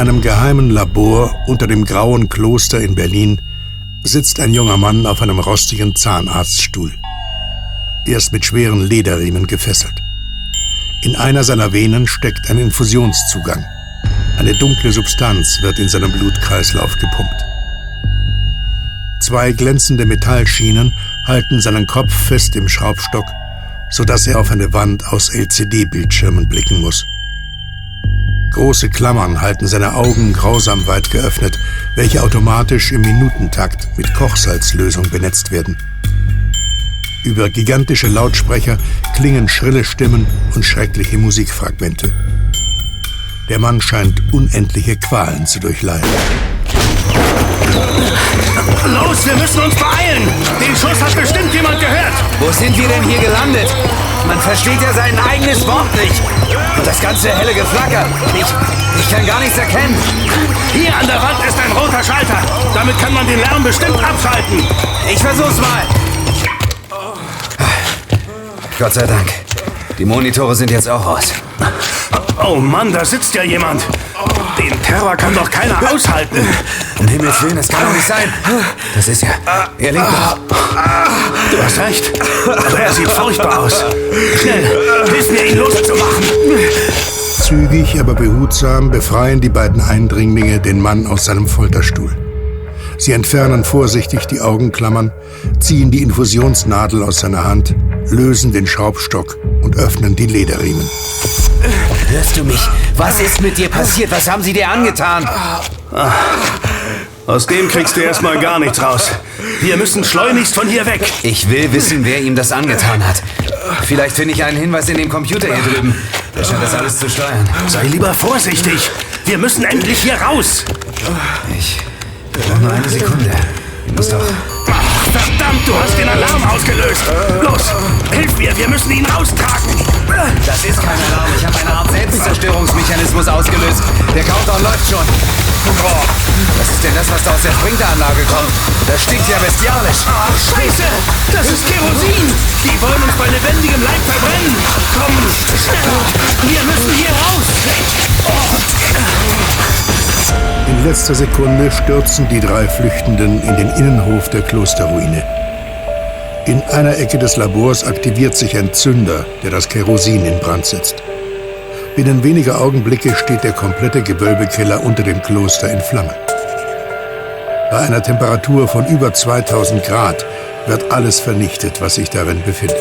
In einem geheimen Labor unter dem grauen Kloster in Berlin sitzt ein junger Mann auf einem rostigen Zahnarztstuhl. Er ist mit schweren Lederriemen gefesselt. In einer seiner Venen steckt ein Infusionszugang. Eine dunkle Substanz wird in seinem Blutkreislauf gepumpt. Zwei glänzende Metallschienen halten seinen Kopf fest im Schraubstock, sodass er auf eine Wand aus LCD-Bildschirmen blicken muss. Große Klammern halten seine Augen grausam weit geöffnet, welche automatisch im Minutentakt mit Kochsalzlösung benetzt werden. Über gigantische Lautsprecher klingen schrille Stimmen und schreckliche Musikfragmente. Der Mann scheint unendliche Qualen zu durchleiden. Los, wir müssen uns beeilen! Den Schuss hat bestimmt jemand gehört! Wo sind wir denn hier gelandet? Man versteht ja sein eigenes Wort nicht. Und das ganze helle Geflacker. Ich, ich kann gar nichts erkennen. Hier an der Wand ist ein roter Schalter. Damit kann man den Lärm bestimmt abschalten. Ich versuch's mal. Gott sei Dank. Die Monitore sind jetzt auch aus. Oh Mann, da sitzt ja jemand. Den Terror kann doch keiner aushalten. Um Himmels Willen, das kann doch nicht sein. Das ist ja... Er lebt noch. Du hast recht. Aber er sieht furchtbar aus. Schnell, hilf mir, ihn loszumachen. Zügig, aber behutsam befreien die beiden Eindringlinge den Mann aus seinem Folterstuhl. Sie entfernen vorsichtig die Augenklammern, ziehen die Infusionsnadel aus seiner Hand, lösen den Schraubstock und öffnen die Lederriemen. Hörst du mich? Was ist mit dir passiert? Was haben sie dir angetan? Aus dem kriegst du erstmal gar nichts raus. Wir müssen schleunigst von hier weg. Ich will wissen, wer ihm das angetan hat. Vielleicht finde ich einen Hinweis in dem Computer hier drüben. Der scheint das alles zu steuern. Sei lieber vorsichtig. Wir müssen endlich hier raus. Ich brauche nur eine Sekunde. Ich muss doch... Ach, verdammt, du hast den Alarm ausgelöst. Los, hilf mir, wir müssen ihn raustragen. Das ist kein Alarm. Ich habe eine Art Selbstzerstörungsmechanismus ausgelöst. Der Countdown läuft schon. Boah, was ist denn das, was da aus der Sprinkleranlage kommt? Das stinkt ja bestialisch. Ach, scheiße, das ist Kerosin. Die wollen uns bei lebendigem Leib verbrennen. Komm, schneller, wir müssen hier raus. In letzter Sekunde stürzen die drei Flüchtenden in den Innenhof der Klosterruine. In einer Ecke des Labors aktiviert sich ein Zünder, der das Kerosin in Brand setzt. Binnen weniger Augenblicke steht der komplette Gewölbekeller unter dem Kloster in Flammen. Bei einer Temperatur von über 2000 Grad wird alles vernichtet, was sich darin befindet.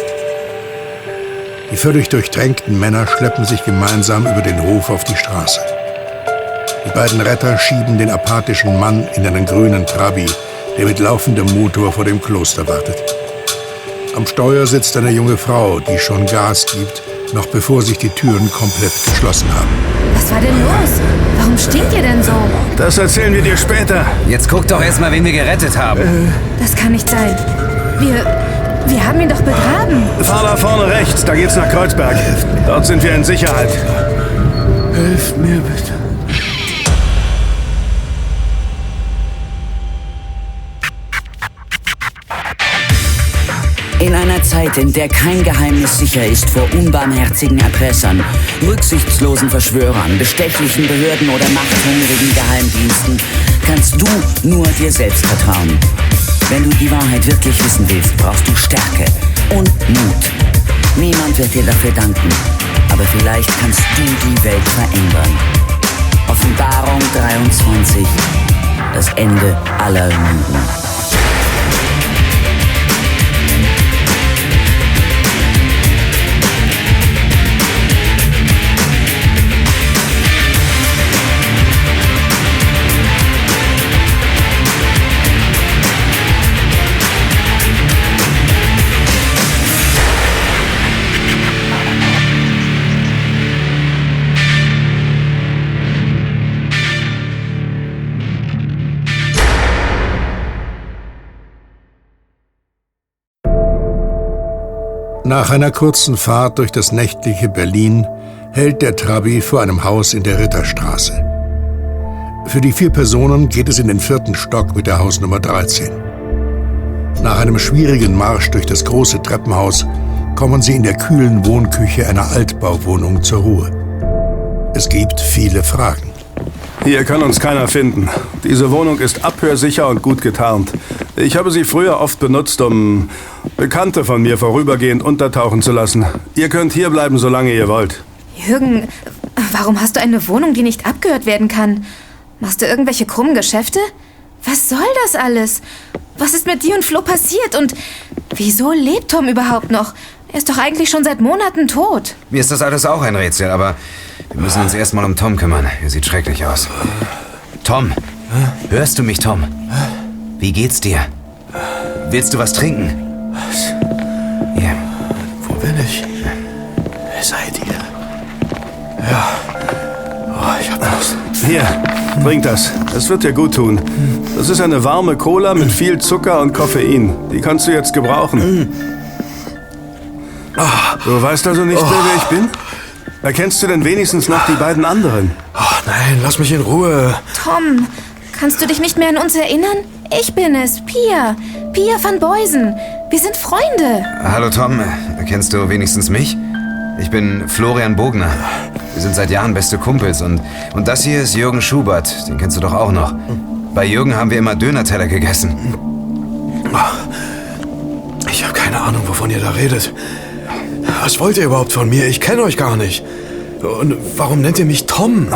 Die völlig durchtränkten Männer schleppen sich gemeinsam über den Hof auf die Straße. Die beiden Retter schieben den apathischen Mann in einen grünen Trabi, der mit laufendem Motor vor dem Kloster wartet. Am Steuer sitzt eine junge Frau, die schon Gas gibt, noch bevor sich die Türen komplett geschlossen haben. Was war denn los? Warum steht ihr denn so? Das erzählen wir dir später. Jetzt guck doch erstmal, wen wir gerettet haben. Das kann nicht sein. Wir. Wir haben ihn doch begraben. Fahr da vorne rechts, da geht's nach Kreuzberg. Dort sind wir in Sicherheit. Helft mir bitte. In einer Zeit, in der kein Geheimnis sicher ist vor unbarmherzigen Erpressern, rücksichtslosen Verschwörern, bestechlichen Behörden oder machthungrigen Geheimdiensten, kannst du nur dir selbst vertrauen. Wenn du die Wahrheit wirklich wissen willst, brauchst du Stärke und Mut. Niemand wird dir dafür danken, aber vielleicht kannst du die Welt verändern. Offenbarung 23. Das Ende aller Lügen. Nach einer kurzen Fahrt durch das nächtliche Berlin hält der Trabi vor einem Haus in der Ritterstraße. Für die vier Personen geht es in den vierten Stock mit der Hausnummer 13. Nach einem schwierigen Marsch durch das große Treppenhaus kommen sie in der kühlen Wohnküche einer Altbauwohnung zur Ruhe. Es gibt viele Fragen. Hier kann uns keiner finden. Diese Wohnung ist abhörsicher und gut getarnt. Ich habe sie früher oft benutzt, um Bekannte von mir vorübergehend untertauchen zu lassen. Ihr könnt hier bleiben, solange ihr wollt. Jürgen, warum hast du eine Wohnung, die nicht abgehört werden kann? Machst du irgendwelche krummen Geschäfte? Was soll das alles? Was ist mit dir und Flo passiert? Und wieso lebt Tom überhaupt noch? Er ist doch eigentlich schon seit Monaten tot. Mir ist das alles auch ein Rätsel, aber wir müssen uns erstmal um Tom kümmern. Er sieht schrecklich aus. Tom, hörst du mich, Tom? Wie geht's dir? Willst du was trinken? Hier. Wo bin ich? Wer seid ihr? Ja. Oh, ich hab was. Hier, trink das. Es wird dir gut tun. Das ist eine warme Cola mit viel Zucker und Koffein. Die kannst du jetzt gebrauchen. Du weißt also nicht mehr, wer ich bin? Erkennst du denn wenigstens noch die beiden anderen? Ach, nein, lass mich in Ruhe. Tom, kannst du dich nicht mehr an uns erinnern? Ich bin es, Pia. Pia van Beusen. Wir sind Freunde. Hallo Tom, erkennst du wenigstens mich? Ich bin Florian Bogner. Wir sind seit Jahren beste Kumpels und, und das hier ist Jürgen Schubert. Den kennst du doch auch noch. Bei Jürgen haben wir immer Dönerteller gegessen. Ich habe keine Ahnung, wovon ihr da redet. Was wollt ihr überhaupt von mir? Ich kenne euch gar nicht. Und warum nennt ihr mich Tom?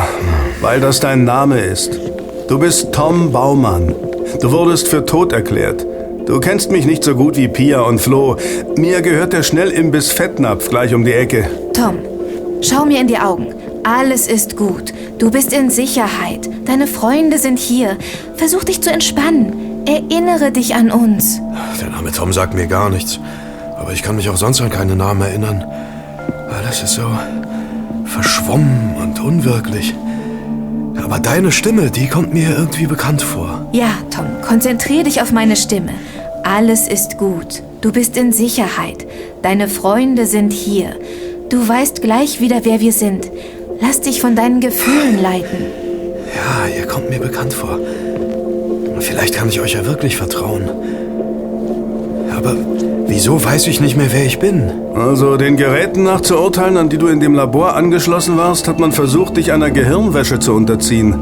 Weil das dein Name ist. Du bist Tom Baumann. Du wurdest für tot erklärt. Du kennst mich nicht so gut wie Pia und Flo. Mir gehört der Schnellimbiss Fettnapf gleich um die Ecke. Tom, schau mir in die Augen. Alles ist gut. Du bist in Sicherheit. Deine Freunde sind hier. Versuch dich zu entspannen. Erinnere dich an uns. Der Name Tom sagt mir gar nichts. Aber ich kann mich auch sonst an keinen Namen erinnern. Alles ist so verschwommen und unwirklich. Aber deine Stimme, die kommt mir irgendwie bekannt vor. Ja, Tom, konzentrier dich auf meine Stimme. Alles ist gut. Du bist in Sicherheit. Deine Freunde sind hier. Du weißt gleich wieder, wer wir sind. Lass dich von deinen Gefühlen leiten. Ja, ihr kommt mir bekannt vor. Vielleicht kann ich euch ja wirklich vertrauen. Aber wieso weiß ich nicht mehr, wer ich bin? Also den Geräten nach zu urteilen, an die du in dem Labor angeschlossen warst, hat man versucht, dich einer Gehirnwäsche zu unterziehen.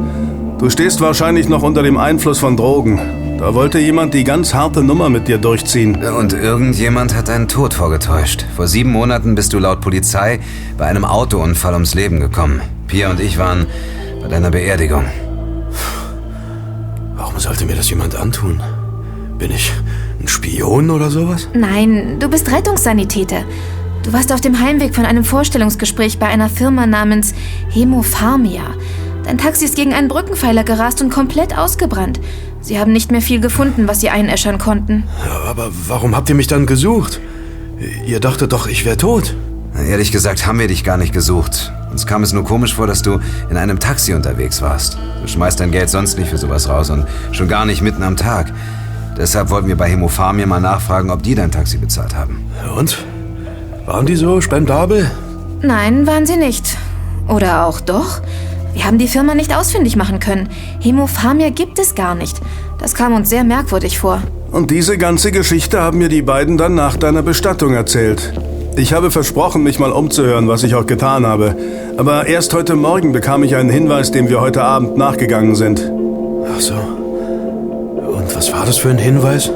Du stehst wahrscheinlich noch unter dem Einfluss von Drogen. Da wollte jemand die ganz harte Nummer mit dir durchziehen. Und irgendjemand hat deinen Tod vorgetäuscht. Vor sieben Monaten bist du laut Polizei bei einem Autounfall ums Leben gekommen. Pia und ich waren bei deiner Beerdigung. Warum sollte mir das jemand antun? Bin ich ein Spion oder sowas? Nein, du bist Rettungssanitäter. Du warst auf dem Heimweg von einem Vorstellungsgespräch bei einer Firma namens Hemopharmia. Dein Taxi ist gegen einen Brückenpfeiler gerast und komplett ausgebrannt. Sie haben nicht mehr viel gefunden, was sie einäschern konnten. Aber warum habt ihr mich dann gesucht? Ihr dachtet doch, ich wäre tot. Ehrlich gesagt haben wir dich gar nicht gesucht. Uns kam es nur komisch vor, dass du in einem Taxi unterwegs warst. Du schmeißt dein Geld sonst nicht für sowas raus und schon gar nicht mitten am Tag. Deshalb wollten wir bei Hemopharmia mal nachfragen, ob die dein Taxi bezahlt haben. Und? Waren die so spendabel? Nein, waren sie nicht. Oder auch doch? Wir haben die Firma nicht ausfindig machen können. Hemopharmia gibt es gar nicht. Das kam uns sehr merkwürdig vor. Und diese ganze Geschichte haben mir die beiden dann nach deiner Bestattung erzählt. Ich habe versprochen, mich mal umzuhören, was ich auch getan habe. Aber erst heute Morgen bekam ich einen Hinweis, dem wir heute Abend nachgegangen sind. Ach so. Was war das für ein Hinweis?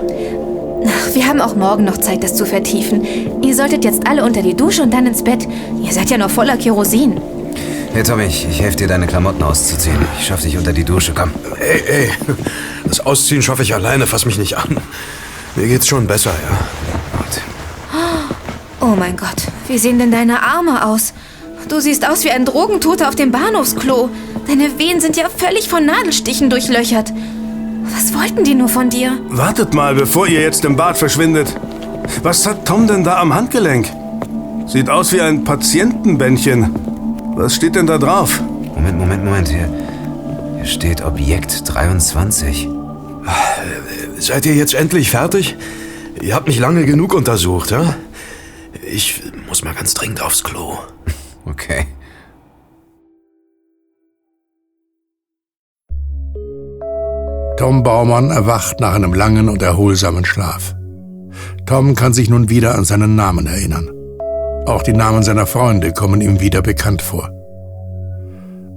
Ach, wir haben auch morgen noch Zeit, das zu vertiefen. Ihr solltet jetzt alle unter die Dusche und dann ins Bett. Ihr seid ja noch voller Kerosin. Hey Tommy, ich, ich helfe dir, deine Klamotten auszuziehen. Ich schaff dich unter die Dusche, komm. Ey, ey, das Ausziehen schaffe ich alleine, fass mich nicht an. Mir geht's schon besser, ja. Gut. Oh mein Gott, wie sehen denn deine Arme aus? Du siehst aus wie ein Drogentoter auf dem Bahnhofsklo. Deine Wehen sind ja völlig von Nadelstichen durchlöchert. Was wollten die nur von dir? Wartet mal, bevor ihr jetzt im Bad verschwindet. Was hat Tom denn da am Handgelenk? Sieht aus wie ein Patientenbändchen. Was steht denn da drauf? Moment, Moment, Moment. Hier, hier steht Objekt 23. Seid ihr jetzt endlich fertig? Ihr habt mich lange genug untersucht, ja? Ich muss mal ganz dringend aufs Klo. Okay. Tom Baumann erwacht nach einem langen und erholsamen Schlaf. Tom kann sich nun wieder an seinen Namen erinnern. Auch die Namen seiner Freunde kommen ihm wieder bekannt vor.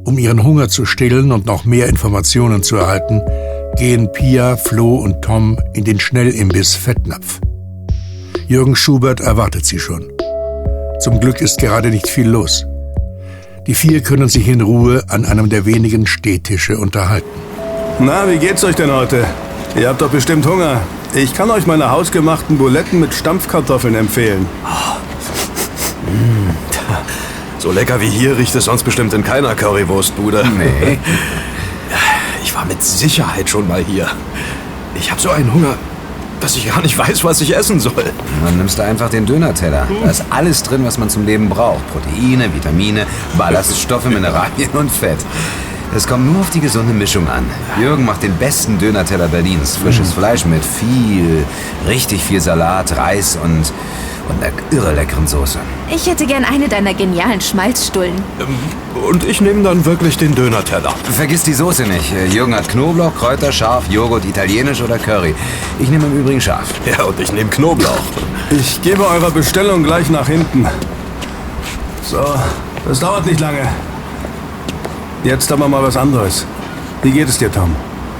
Um ihren Hunger zu stillen und noch mehr Informationen zu erhalten, gehen Pia, Flo und Tom in den Schnellimbiss Fettnapf. Jürgen Schubert erwartet sie schon. Zum Glück ist gerade nicht viel los. Die vier können sich in Ruhe an einem der wenigen Stehtische unterhalten. Na, wie geht's euch denn heute? Ihr habt doch bestimmt Hunger. Ich kann euch meine hausgemachten Buletten mit Stampfkartoffeln empfehlen. So lecker wie hier riecht es sonst bestimmt in keiner Currywurstbude. Nee. Ich war mit Sicherheit schon mal hier. Ich habe so einen Hunger, dass ich gar nicht weiß, was ich essen soll. Dann nimmst du einfach den Döner-Teller. Da ist alles drin, was man zum Leben braucht. Proteine, Vitamine, Ballaststoffe, Mineralien und Fett. Es kommt nur auf die gesunde Mischung an. Jürgen macht den besten Döner-Teller Berlins. Frisches Fleisch mit viel, richtig viel Salat, Reis und, und einer irre leckeren Soße. Ich hätte gern eine deiner genialen Schmalzstullen. Und ich nehme dann wirklich den Döner-Teller. Vergiss die Soße nicht. Äh, Jürgen hat Knoblauch, Kräuter, Schaf, Joghurt, Italienisch oder Curry. Ich nehme im Übrigen Schaf. Ja, und ich nehme Knoblauch. Ich gebe eure Bestellung gleich nach hinten. So, das dauert nicht lange. Jetzt aber mal was anderes. Wie geht es dir, Tom?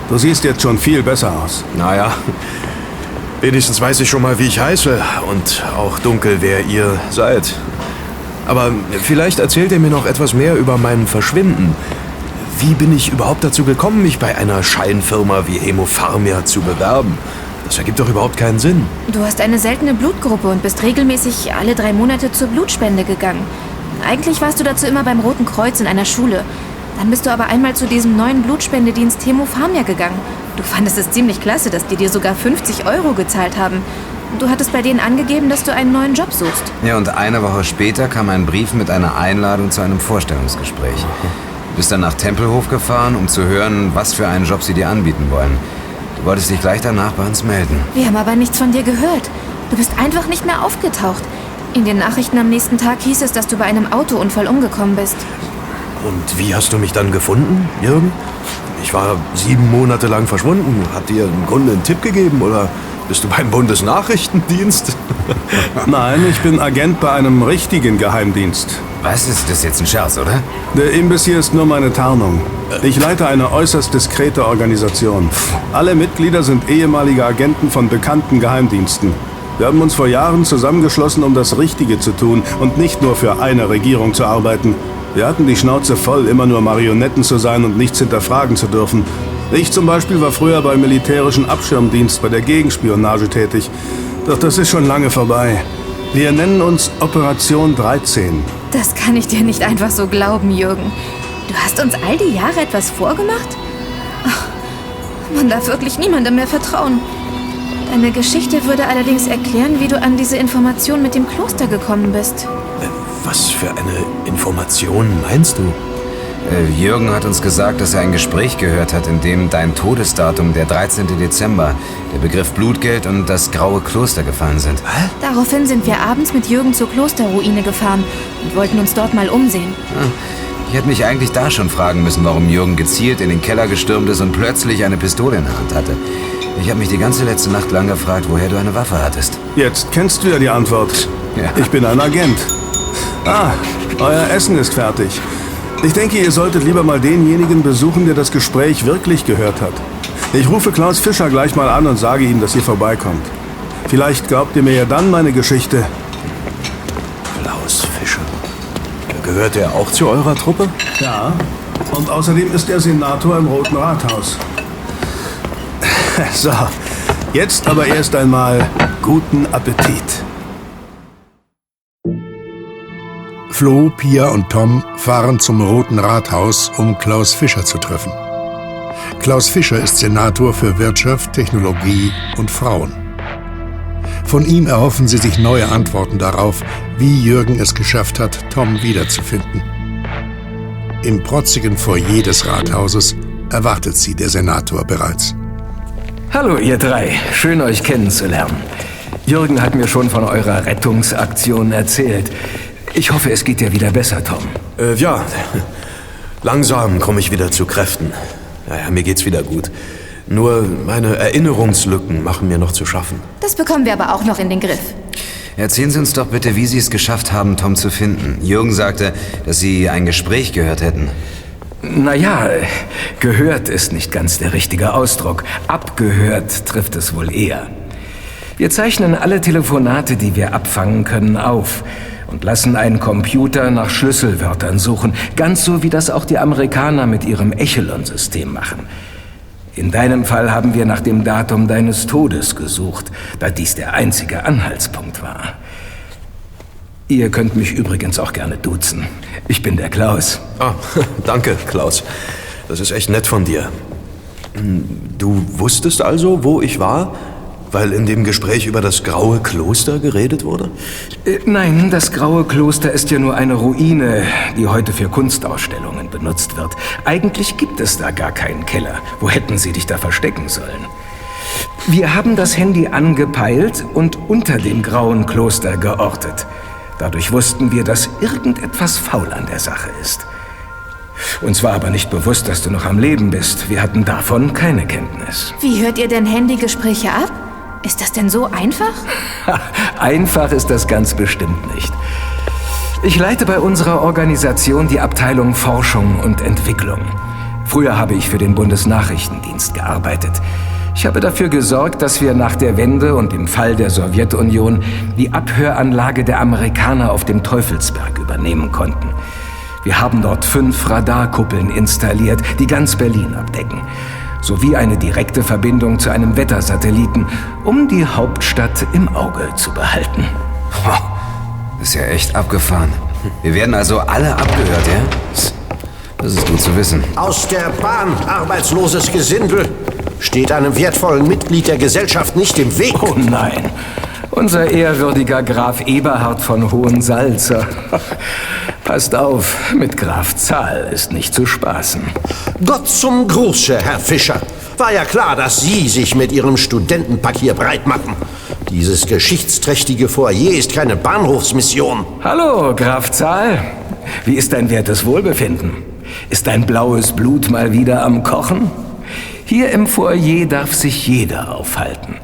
Du siehst jetzt schon viel besser aus. Naja, wenigstens weiß ich schon mal, wie ich heiße und auch dunkel, wer ihr seid. Aber vielleicht erzählt ihr mir noch etwas mehr über mein Verschwinden. Wie bin ich überhaupt dazu gekommen, mich bei einer Scheinfirma wie Hemopharmia zu bewerben? Das ergibt doch überhaupt keinen Sinn. Du hast eine seltene Blutgruppe und bist regelmäßig alle drei Monate zur Blutspende gegangen. Eigentlich warst du dazu immer beim Roten Kreuz in einer Schule. Dann bist du aber einmal zu diesem neuen Blutspendedienst Hemopharmia gegangen. Du fandest es ziemlich klasse, dass die dir sogar 50 Euro gezahlt haben. Du hattest bei denen angegeben, dass du einen neuen Job suchst. Ja, und eine Woche später kam ein Brief mit einer Einladung zu einem Vorstellungsgespräch. Du bist dann nach Tempelhof gefahren, um zu hören, was für einen Job sie dir anbieten wollen. Du wolltest dich gleich danach bei uns melden. Wir haben aber nichts von dir gehört. Du bist einfach nicht mehr aufgetaucht. In den Nachrichten am nächsten Tag hieß es, dass du bei einem Autounfall umgekommen bist. Und wie hast du mich dann gefunden, Jürgen? Ich war sieben Monate lang verschwunden. Hat dir im Grunde einen Tipp gegeben oder bist du beim Bundesnachrichtendienst? Nein, ich bin Agent bei einem richtigen Geheimdienst. Was ist das jetzt ein Scherz, oder? Der Imbiss hier ist nur meine Tarnung. Ich leite eine äußerst diskrete Organisation. Alle Mitglieder sind ehemalige Agenten von bekannten Geheimdiensten. Wir haben uns vor Jahren zusammengeschlossen, um das Richtige zu tun und nicht nur für eine Regierung zu arbeiten. Wir hatten die Schnauze voll, immer nur Marionetten zu sein und nichts hinterfragen zu dürfen. Ich zum Beispiel war früher beim militärischen Abschirmdienst bei der Gegenspionage tätig. Doch das ist schon lange vorbei. Wir nennen uns Operation 13. Das kann ich dir nicht einfach so glauben, Jürgen. Du hast uns all die Jahre etwas vorgemacht? Ach, man darf wirklich niemandem mehr vertrauen. Deine Geschichte würde allerdings erklären, wie du an diese Information mit dem Kloster gekommen bist. Was für eine Information meinst du? Äh, Jürgen hat uns gesagt, dass er ein Gespräch gehört hat, in dem dein Todesdatum, der 13. Dezember, der Begriff Blutgeld und das graue Kloster gefallen sind. Daraufhin sind wir abends mit Jürgen zur Klosterruine gefahren und wollten uns dort mal umsehen. Ich hätte mich eigentlich da schon fragen müssen, warum Jürgen gezielt in den Keller gestürmt ist und plötzlich eine Pistole in der Hand hatte. Ich habe mich die ganze letzte Nacht lang gefragt, woher du eine Waffe hattest. Jetzt kennst du ja die Antwort. Ja. Ich bin ein Agent. Ah, euer Essen ist fertig. Ich denke, ihr solltet lieber mal denjenigen besuchen, der das Gespräch wirklich gehört hat. Ich rufe Klaus Fischer gleich mal an und sage ihm, dass ihr vorbeikommt. Vielleicht glaubt ihr mir ja dann meine Geschichte. Klaus Fischer. Gehört er auch zu eurer Truppe? Ja. Und außerdem ist er Senator im Roten Rathaus. So, jetzt aber erst einmal guten Appetit. Flo, Pia und Tom fahren zum Roten Rathaus, um Klaus Fischer zu treffen. Klaus Fischer ist Senator für Wirtschaft, Technologie und Frauen. Von ihm erhoffen sie sich neue Antworten darauf, wie Jürgen es geschafft hat, Tom wiederzufinden. Im protzigen Foyer des Rathauses erwartet sie der Senator bereits. Hallo, ihr drei. Schön, euch kennenzulernen. Jürgen hat mir schon von eurer Rettungsaktion erzählt. Ich hoffe, es geht dir wieder besser, Tom. Äh, ja. Langsam komme ich wieder zu Kräften. Naja, mir geht's wieder gut. Nur meine Erinnerungslücken machen mir noch zu schaffen. Das bekommen wir aber auch noch in den Griff. Erzählen Sie uns doch bitte, wie Sie es geschafft haben, Tom zu finden. Jürgen sagte, dass Sie ein Gespräch gehört hätten. Naja, gehört ist nicht ganz der richtige Ausdruck. Abgehört trifft es wohl eher. Wir zeichnen alle Telefonate, die wir abfangen können, auf und lassen einen Computer nach Schlüsselwörtern suchen, ganz so wie das auch die Amerikaner mit ihrem Echelon-System machen. In deinem Fall haben wir nach dem Datum deines Todes gesucht, da dies der einzige Anhaltspunkt war. Ihr könnt mich übrigens auch gerne duzen. Ich bin der Klaus. Ah, danke, Klaus. Das ist echt nett von dir. Hm, du wusstest also, wo ich war? Weil in dem Gespräch über das graue Kloster geredet wurde? Äh, nein, das graue Kloster ist ja nur eine Ruine, die heute für Kunstausstellungen benutzt wird. Eigentlich gibt es da gar keinen Keller. Wo hätten sie dich da verstecken sollen? Wir haben das Handy angepeilt und unter dem grauen Kloster geortet. Dadurch wussten wir, dass irgendetwas faul an der Sache ist. Uns war aber nicht bewusst, dass du noch am Leben bist. Wir hatten davon keine Kenntnis. Wie hört ihr denn Handygespräche ab? Ist das denn so einfach? einfach ist das ganz bestimmt nicht. Ich leite bei unserer Organisation die Abteilung Forschung und Entwicklung. Früher habe ich für den Bundesnachrichtendienst gearbeitet. Ich habe dafür gesorgt, dass wir nach der Wende und im Fall der Sowjetunion die Abhöranlage der Amerikaner auf dem Teufelsberg übernehmen konnten. Wir haben dort fünf Radarkuppeln installiert, die ganz Berlin abdecken sowie eine direkte Verbindung zu einem Wettersatelliten, um die Hauptstadt im Auge zu behalten. Wow, ist ja echt abgefahren. Wir werden also alle abgehört, ja? Das ist gut zu wissen. Aus der Bahn, arbeitsloses Gesindel. Steht einem wertvollen Mitglied der Gesellschaft nicht im Weg. Oh nein. Unser ehrwürdiger Graf Eberhard von Hohensalzer. Passt auf, mit Graf Zahl ist nicht zu spaßen. Gott zum Gruße, Herr Fischer. War ja klar, dass Sie sich mit Ihrem Studentenpack hier breit machen. Dieses geschichtsträchtige Foyer ist keine Bahnhofsmission. Hallo, Graf Zahl. Wie ist dein wertes Wohlbefinden? Ist dein blaues Blut mal wieder am Kochen? Hier im Foyer darf sich jeder aufhalten.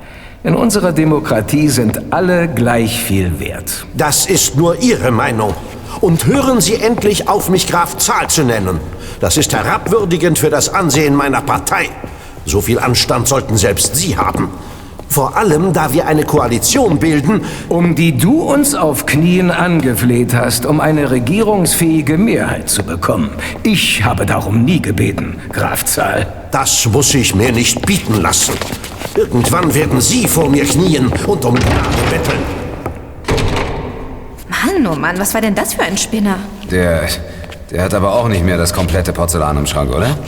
In unserer Demokratie sind alle gleich viel wert. Das ist nur Ihre Meinung. Und hören Sie endlich auf, mich Graf Zahl zu nennen. Das ist herabwürdigend für das Ansehen meiner Partei. So viel Anstand sollten selbst Sie haben. Vor allem, da wir eine Koalition bilden, um die du uns auf Knien angefleht hast, um eine regierungsfähige Mehrheit zu bekommen. Ich habe darum nie gebeten, Graf Zahl. Das muss ich mir nicht bieten lassen. Irgendwann werden Sie vor mir knien und um Gnade betteln. Mann, oh Mann, was war denn das für ein Spinner? Der, der hat aber auch nicht mehr das komplette Porzellan im Schrank, oder?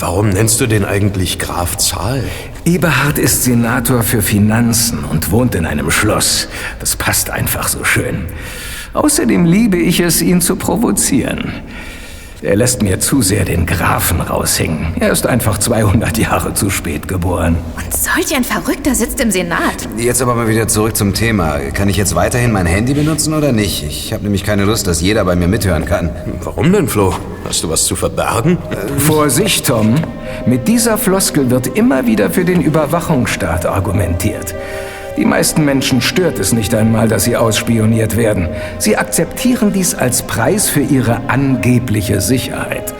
Warum nennst du den eigentlich Graf Zahl? Eberhard ist Senator für Finanzen und wohnt in einem Schloss. Das passt einfach so schön. Außerdem liebe ich es, ihn zu provozieren. Er lässt mir zu sehr den Grafen raushängen. Er ist einfach 200 Jahre zu spät geboren. Und solch ein Verrückter sitzt im Senat. Jetzt aber mal wieder zurück zum Thema. Kann ich jetzt weiterhin mein Handy benutzen oder nicht? Ich habe nämlich keine Lust, dass jeder bei mir mithören kann. Warum denn, Flo? Hast du was zu verbergen? Vorsicht, Tom. Mit dieser Floskel wird immer wieder für den Überwachungsstaat argumentiert. Die meisten Menschen stört es nicht einmal, dass sie ausspioniert werden. Sie akzeptieren dies als Preis für ihre angebliche Sicherheit.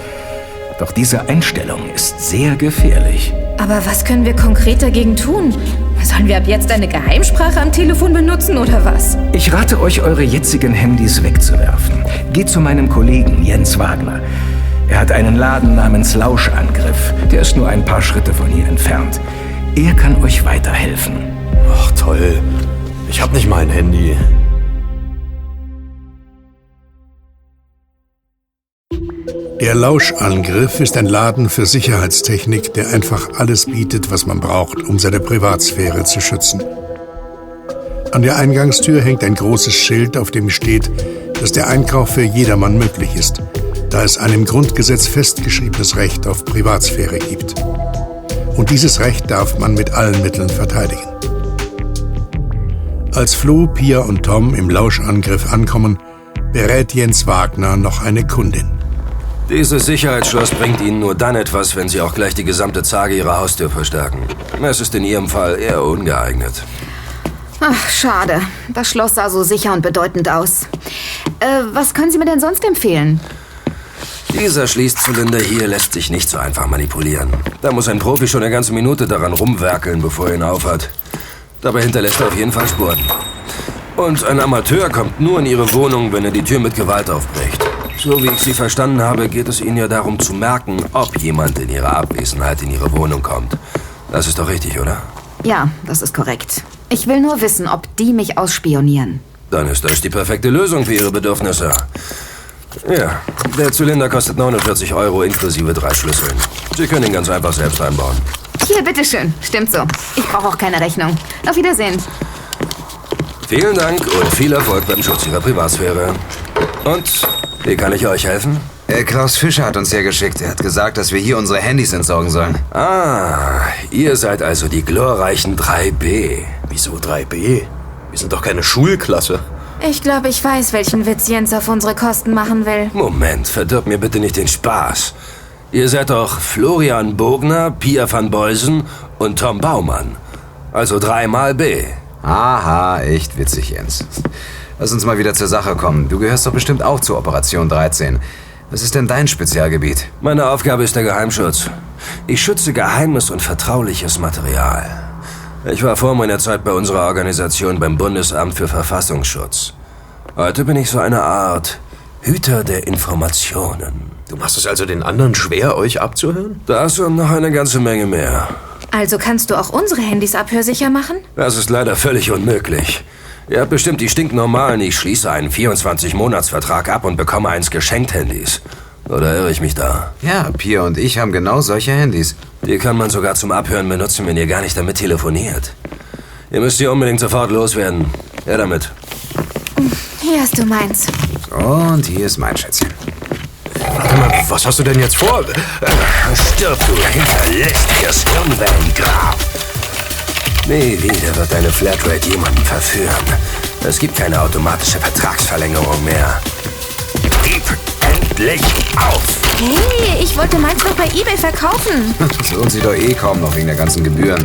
Doch diese Einstellung ist sehr gefährlich. Aber was können wir konkret dagegen tun? Sollen wir ab jetzt eine Geheimsprache am Telefon benutzen oder was? Ich rate euch, eure jetzigen Handys wegzuwerfen. Geht zu meinem Kollegen Jens Wagner. Er hat einen Laden namens Lauschangriff. Der ist nur ein paar Schritte von hier entfernt. Er kann euch weiterhelfen. Ach toll. Ich hab nicht mein Handy. Der Lauschangriff ist ein Laden für Sicherheitstechnik, der einfach alles bietet, was man braucht, um seine Privatsphäre zu schützen. An der Eingangstür hängt ein großes Schild, auf dem steht, dass der Einkauf für jedermann möglich ist, da es ein im Grundgesetz festgeschriebenes Recht auf Privatsphäre gibt. Und dieses Recht darf man mit allen Mitteln verteidigen. Als Flo, Pia und Tom im Lauschangriff ankommen, berät Jens Wagner noch eine Kundin. Dieses Sicherheitsschloss bringt Ihnen nur dann etwas, wenn Sie auch gleich die gesamte Zage Ihrer Haustür verstärken. Es ist in Ihrem Fall eher ungeeignet. Ach, schade. Das Schloss sah so sicher und bedeutend aus. Äh, was können Sie mir denn sonst empfehlen? Dieser Schließzylinder hier lässt sich nicht so einfach manipulieren. Da muss ein Profi schon eine ganze Minute daran rumwerkeln, bevor er ihn aufhat. Dabei hinterlässt er auf jeden Fall Spuren. Und ein Amateur kommt nur in Ihre Wohnung, wenn er die Tür mit Gewalt aufbricht. So wie ich Sie verstanden habe, geht es Ihnen ja darum zu merken, ob jemand in Ihrer Abwesenheit in Ihre Wohnung kommt. Das ist doch richtig, oder? Ja, das ist korrekt. Ich will nur wissen, ob die mich ausspionieren. Dann ist das die perfekte Lösung für Ihre Bedürfnisse. Ja, der Zylinder kostet 49 Euro inklusive drei Schlüsseln. Sie können ihn ganz einfach selbst einbauen. Hier, bitteschön. Stimmt so. Ich brauche auch keine Rechnung. Auf Wiedersehen. Vielen Dank und viel Erfolg beim Schutz Ihrer Privatsphäre. Und wie kann ich euch helfen? Äh, Klaus Fischer hat uns hergeschickt. Er hat gesagt, dass wir hier unsere Handys entsorgen sollen. Ah, ihr seid also die glorreichen 3B. Wieso 3B? Wir sind doch keine Schulklasse. Ich glaube, ich weiß, welchen Witz Jens auf unsere Kosten machen will. Moment, verdirbt mir bitte nicht den Spaß. Ihr seid doch Florian Bogner, Pia van Beusen und Tom Baumann. Also dreimal B. Aha, echt witzig, Jens. Lass uns mal wieder zur Sache kommen. Du gehörst doch bestimmt auch zur Operation 13. Was ist denn dein Spezialgebiet? Meine Aufgabe ist der Geheimschutz. Ich schütze geheimes und vertrauliches Material. Ich war vor meiner Zeit bei unserer Organisation beim Bundesamt für Verfassungsschutz. Heute bin ich so eine Art Hüter der Informationen. Du machst es also den anderen schwer, euch abzuhören? Das und noch eine ganze Menge mehr. Also kannst du auch unsere Handys abhörsicher machen? Das ist leider völlig unmöglich. Ihr habt bestimmt die stinknormalen, ich schließe einen 24-Monats-Vertrag ab und bekomme eins geschenkt Handys. Oder irre ich mich da? Ja, Pia und ich haben genau solche Handys. Die kann man sogar zum Abhören benutzen, wenn ihr gar nicht damit telefoniert. Ihr müsst sie unbedingt sofort loswerden. Ja, damit. Hier hast du meins. Und hier ist mein Schätzchen. Warte mal, was hast du denn jetzt vor? Stirb, du hinterlistiges Hirnwellengrab! Nie wieder wird deine Flatrate jemanden verführen. Es gibt keine automatische Vertragsverlängerung mehr. Gib endlich auf! Hey, ich wollte meins noch bei Ebay verkaufen. Das lohnt sich doch eh kaum noch wegen der ganzen Gebühren.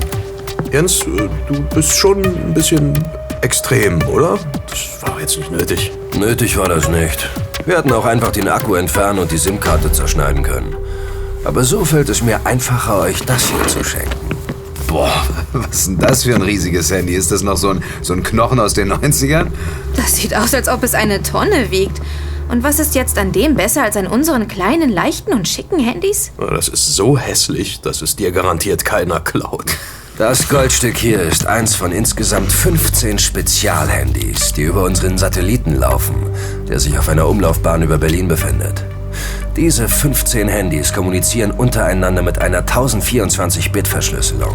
Jens, äh, du bist schon ein bisschen extrem, oder? Das war jetzt nicht nötig. Nötig war das nicht. Wir hätten auch einfach den Akku entfernen und die SIM-Karte zerschneiden können. Aber so fällt es mir einfacher, euch das hier zu schenken. Boah, was ist denn das für ein riesiges Handy? Ist das noch so ein, so ein Knochen aus den 90ern? Das sieht aus, als ob es eine Tonne wiegt. Und was ist jetzt an dem besser als an unseren kleinen, leichten und schicken Handys? Das ist so hässlich, dass es dir garantiert keiner klaut. Das Goldstück hier ist eins von insgesamt 15 Spezialhandys, die über unseren Satelliten laufen, der sich auf einer Umlaufbahn über Berlin befindet. Diese 15 Handys kommunizieren untereinander mit einer 1024-Bit-Verschlüsselung,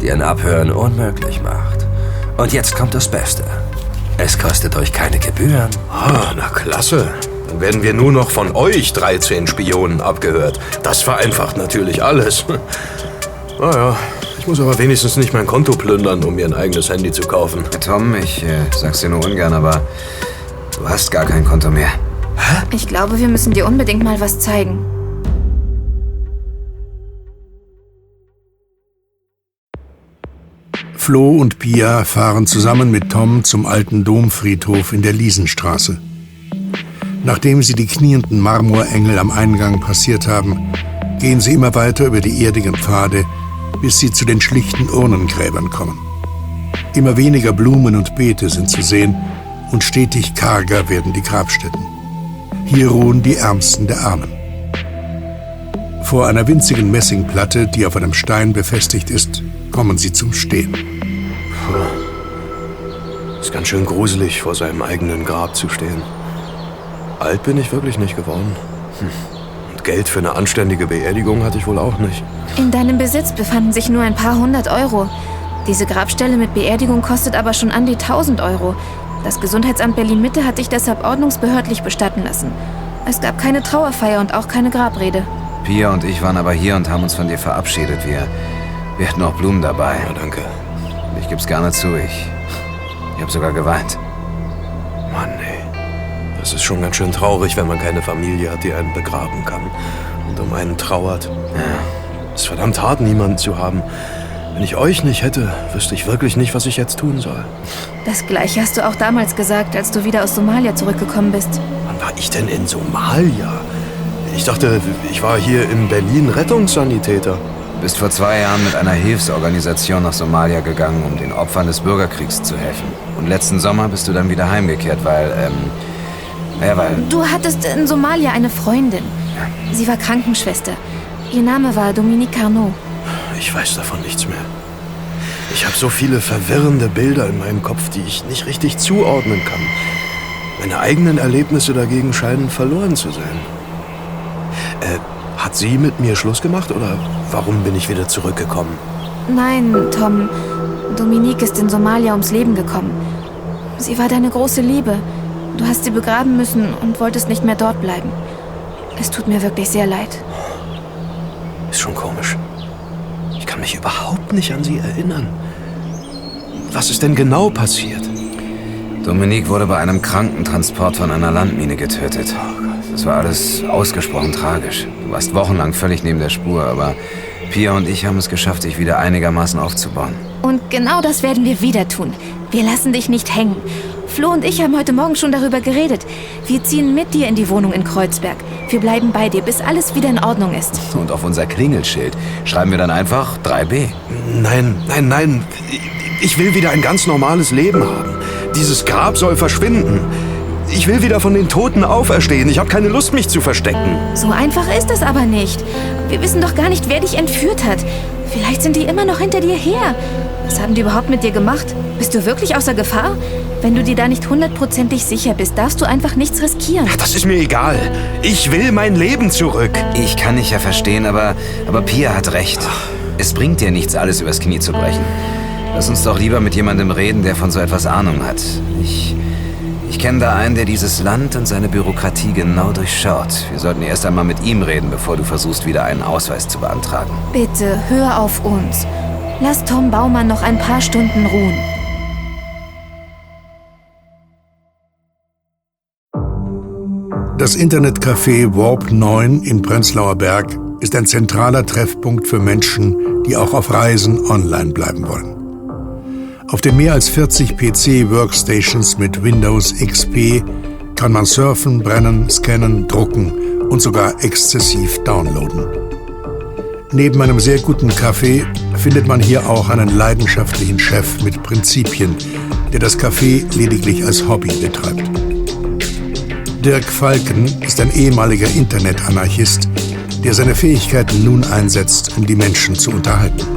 die ein Abhören unmöglich macht. Und jetzt kommt das Beste. Es kostet euch keine Gebühren. Ah, na klasse. Dann werden wir nur noch von euch 13 Spionen abgehört. Das vereinfacht natürlich alles. Naja, ich muss aber wenigstens nicht mein Konto plündern, um mir ein eigenes Handy zu kaufen. Tom, ich äh, sag's dir nur ungern, aber du hast gar kein Konto mehr. Ich glaube, wir müssen dir unbedingt mal was zeigen. Flo und Pia fahren zusammen mit Tom zum alten Domfriedhof in der Liesenstraße. Nachdem sie die knienden Marmorengel am Eingang passiert haben, gehen sie immer weiter über die erdigen Pfade, bis sie zu den schlichten Urnengräbern kommen. Immer weniger Blumen und Beete sind zu sehen und stetig karger werden die Grabstätten. Hier ruhen die Ärmsten der Armen. Vor einer winzigen Messingplatte, die auf einem Stein befestigt ist, kommen sie zum Stehen. Ist ganz schön gruselig, vor seinem eigenen Grab zu stehen. Alt bin ich wirklich nicht geworden. Hm. Und Geld für eine anständige Beerdigung hatte ich wohl auch nicht. In deinem Besitz befanden sich nur ein paar hundert Euro. Diese Grabstelle mit Beerdigung kostet aber schon an die 1000 Euro. Das Gesundheitsamt Berlin-Mitte hat dich deshalb ordnungsbehördlich bestatten lassen. Es gab keine Trauerfeier und auch keine Grabrede. Pia und ich waren aber hier und haben uns von dir verabschiedet. Wir, wir hatten auch Blumen dabei. Ja, danke. Ich geb's gerne zu, ich, ich habe sogar geweint. Mann, Das ist schon ganz schön traurig, wenn man keine Familie hat, die einen begraben kann und um einen trauert. Ja. Es ist verdammt hart, niemanden zu haben. Wenn ich euch nicht hätte, wüsste ich wirklich nicht, was ich jetzt tun soll. Das gleiche hast du auch damals gesagt, als du wieder aus Somalia zurückgekommen bist. Wann war ich denn in Somalia? Ich dachte, ich war hier in Berlin Rettungssanitäter. Bist vor zwei Jahren mit einer Hilfsorganisation nach Somalia gegangen, um den Opfern des Bürgerkriegs zu helfen. Und letzten Sommer bist du dann wieder heimgekehrt, weil, ähm, ja, weil... Du hattest in Somalia eine Freundin. Sie war Krankenschwester. Ihr Name war Dominique Carnot. Ich weiß davon nichts mehr. Ich habe so viele verwirrende Bilder in meinem Kopf, die ich nicht richtig zuordnen kann. Meine eigenen Erlebnisse dagegen scheinen verloren zu sein. Äh, hat sie mit mir Schluss gemacht oder warum bin ich wieder zurückgekommen? Nein, Tom. Dominique ist in Somalia ums Leben gekommen. Sie war deine große Liebe. Du hast sie begraben müssen und wolltest nicht mehr dort bleiben. Es tut mir wirklich sehr leid. Ist schon komisch. Ich kann mich überhaupt nicht an sie erinnern. Was ist denn genau passiert? Dominique wurde bei einem Krankentransport von einer Landmine getötet. Das war alles ausgesprochen tragisch. Du warst wochenlang völlig neben der Spur, aber Pia und ich haben es geschafft, dich wieder einigermaßen aufzubauen. Und genau das werden wir wieder tun. Wir lassen dich nicht hängen. Flo und ich haben heute Morgen schon darüber geredet. Wir ziehen mit dir in die Wohnung in Kreuzberg. Wir bleiben bei dir, bis alles wieder in Ordnung ist. Und auf unser Klingelschild schreiben wir dann einfach 3b. Nein, nein, nein. Ich will wieder ein ganz normales Leben haben. Dieses Grab soll verschwinden. Ich will wieder von den Toten auferstehen. Ich habe keine Lust, mich zu verstecken. So einfach ist es aber nicht. Wir wissen doch gar nicht, wer dich entführt hat. Vielleicht sind die immer noch hinter dir her. Was haben die überhaupt mit dir gemacht? Bist du wirklich außer Gefahr? Wenn du dir da nicht hundertprozentig sicher bist, darfst du einfach nichts riskieren. Das ist mir egal. Ich will mein Leben zurück. Ich kann dich ja verstehen, aber, aber Pia hat recht. Es bringt dir nichts, alles übers Knie zu brechen. Lass uns doch lieber mit jemandem reden, der von so etwas Ahnung hat. Ich, ich kenne da einen, der dieses Land und seine Bürokratie genau durchschaut. Wir sollten erst einmal mit ihm reden, bevor du versuchst, wieder einen Ausweis zu beantragen. Bitte, hör auf uns. Lass Tom Baumann noch ein paar Stunden ruhen. Das Internetcafé Warp 9 in Prenzlauer Berg ist ein zentraler Treffpunkt für Menschen, die auch auf Reisen online bleiben wollen. Auf den mehr als 40 PC-Workstations mit Windows XP kann man surfen, brennen, scannen, drucken und sogar exzessiv downloaden. Neben einem sehr guten Café findet man hier auch einen leidenschaftlichen Chef mit Prinzipien, der das Café lediglich als Hobby betreibt. Dirk Falken ist ein ehemaliger Internetanarchist, der seine Fähigkeiten nun einsetzt, um die Menschen zu unterhalten.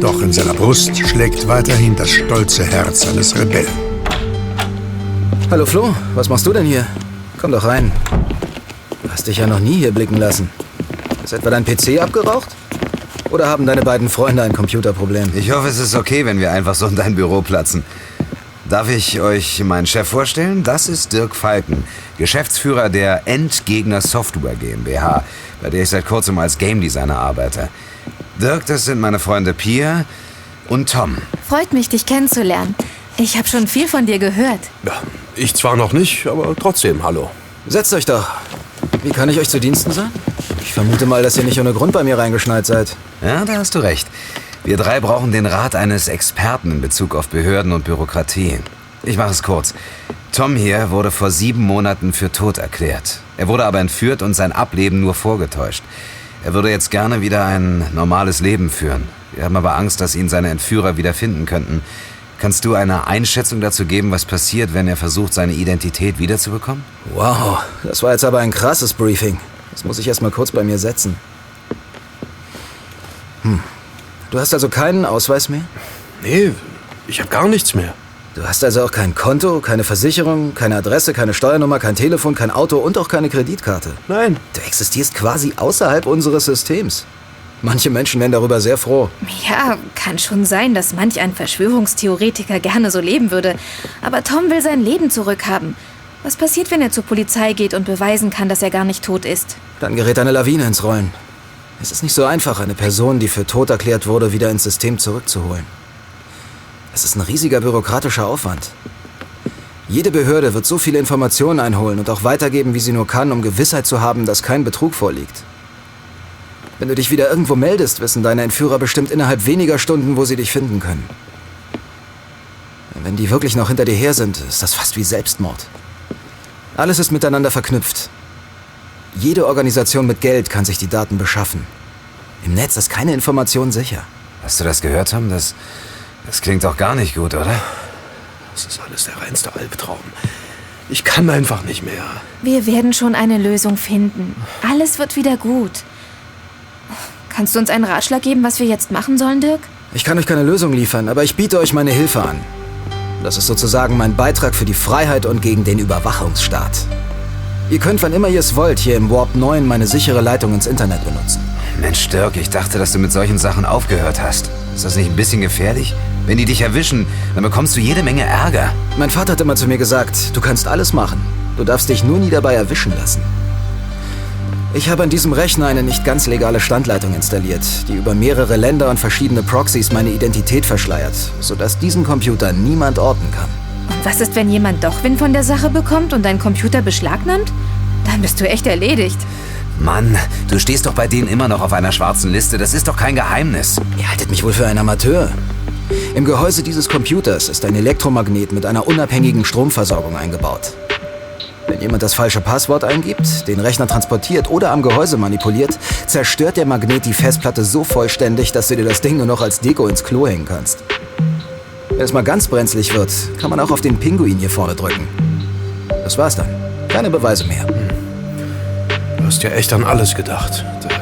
Doch in seiner Brust schlägt weiterhin das stolze Herz eines Rebellen. Hallo Flo, was machst du denn hier? Komm doch rein. Du hast dich ja noch nie hier blicken lassen. Ist etwa dein PC abgeraucht? Oder haben deine beiden Freunde ein Computerproblem? Ich hoffe, es ist okay, wenn wir einfach so in dein Büro platzen. Darf ich euch meinen Chef vorstellen? Das ist Dirk Falken, Geschäftsführer der Endgegner Software GmbH, bei der ich seit kurzem als Game Designer arbeite. Dirk, das sind meine Freunde Pia und Tom. Freut mich, dich kennenzulernen. Ich habe schon viel von dir gehört. Ja, ich zwar noch nicht, aber trotzdem, hallo. Setzt euch doch. Wie kann ich euch zu Diensten sein? Ich vermute mal, dass ihr nicht ohne Grund bei mir reingeschneit seid. Ja, da hast du recht. Wir drei brauchen den Rat eines Experten in Bezug auf Behörden und Bürokratie. Ich mache es kurz. Tom hier wurde vor sieben Monaten für tot erklärt. Er wurde aber entführt und sein Ableben nur vorgetäuscht. Er würde jetzt gerne wieder ein normales Leben führen. Wir haben aber Angst, dass ihn seine Entführer wieder finden könnten. Kannst du eine Einschätzung dazu geben, was passiert, wenn er versucht, seine Identität wiederzubekommen? Wow, das war jetzt aber ein krasses Briefing. Das muss ich erst mal kurz bei mir setzen. Hm. Du hast also keinen Ausweis mehr? Nee, ich habe gar nichts mehr. Du hast also auch kein Konto, keine Versicherung, keine Adresse, keine Steuernummer, kein Telefon, kein Auto und auch keine Kreditkarte. Nein. Du existierst quasi außerhalb unseres Systems. Manche Menschen wären darüber sehr froh. Ja, kann schon sein, dass manch ein Verschwörungstheoretiker gerne so leben würde. Aber Tom will sein Leben zurückhaben. Was passiert, wenn er zur Polizei geht und beweisen kann, dass er gar nicht tot ist? Dann gerät eine Lawine ins Rollen. Es ist nicht so einfach, eine Person, die für tot erklärt wurde, wieder ins System zurückzuholen. Es ist ein riesiger bürokratischer Aufwand. Jede Behörde wird so viele Informationen einholen und auch weitergeben, wie sie nur kann, um Gewissheit zu haben, dass kein Betrug vorliegt. Wenn du dich wieder irgendwo meldest, wissen deine Entführer bestimmt innerhalb weniger Stunden, wo sie dich finden können. Wenn die wirklich noch hinter dir her sind, ist das fast wie Selbstmord. Alles ist miteinander verknüpft. Jede Organisation mit Geld kann sich die Daten beschaffen. Im Netz ist keine Information sicher. Hast du das gehört, Tom? Das, das klingt doch gar nicht gut, oder? Das ist alles der reinste Albtraum. Ich kann einfach nicht mehr. Wir werden schon eine Lösung finden. Alles wird wieder gut. Kannst du uns einen Ratschlag geben, was wir jetzt machen sollen, Dirk? Ich kann euch keine Lösung liefern, aber ich biete euch meine Hilfe an. Das ist sozusagen mein Beitrag für die Freiheit und gegen den Überwachungsstaat. Ihr könnt, wann immer ihr es wollt, hier im Warp 9 meine sichere Leitung ins Internet benutzen. Mensch, Dirk, ich dachte, dass du mit solchen Sachen aufgehört hast. Ist das nicht ein bisschen gefährlich? Wenn die dich erwischen, dann bekommst du jede Menge Ärger. Mein Vater hat immer zu mir gesagt, du kannst alles machen. Du darfst dich nur nie dabei erwischen lassen. Ich habe an diesem Rechner eine nicht ganz legale Standleitung installiert, die über mehrere Länder und verschiedene Proxys meine Identität verschleiert, sodass diesen Computer niemand orten kann. Und was ist, wenn jemand doch Wind von der Sache bekommt und deinen Computer beschlagnahmt? Dann bist du echt erledigt. Mann, du stehst doch bei denen immer noch auf einer schwarzen Liste. Das ist doch kein Geheimnis. Ihr haltet mich wohl für einen Amateur. Im Gehäuse dieses Computers ist ein Elektromagnet mit einer unabhängigen Stromversorgung eingebaut. Wenn jemand das falsche Passwort eingibt, den Rechner transportiert oder am Gehäuse manipuliert, zerstört der Magnet die Festplatte so vollständig, dass du dir das Ding nur noch als Deko ins Klo hängen kannst. Wenn es mal ganz brenzlig wird, kann man auch auf den Pinguin hier vorne drücken. Das war's dann. Keine Beweise mehr. Du hast ja echt an alles gedacht, Dirk.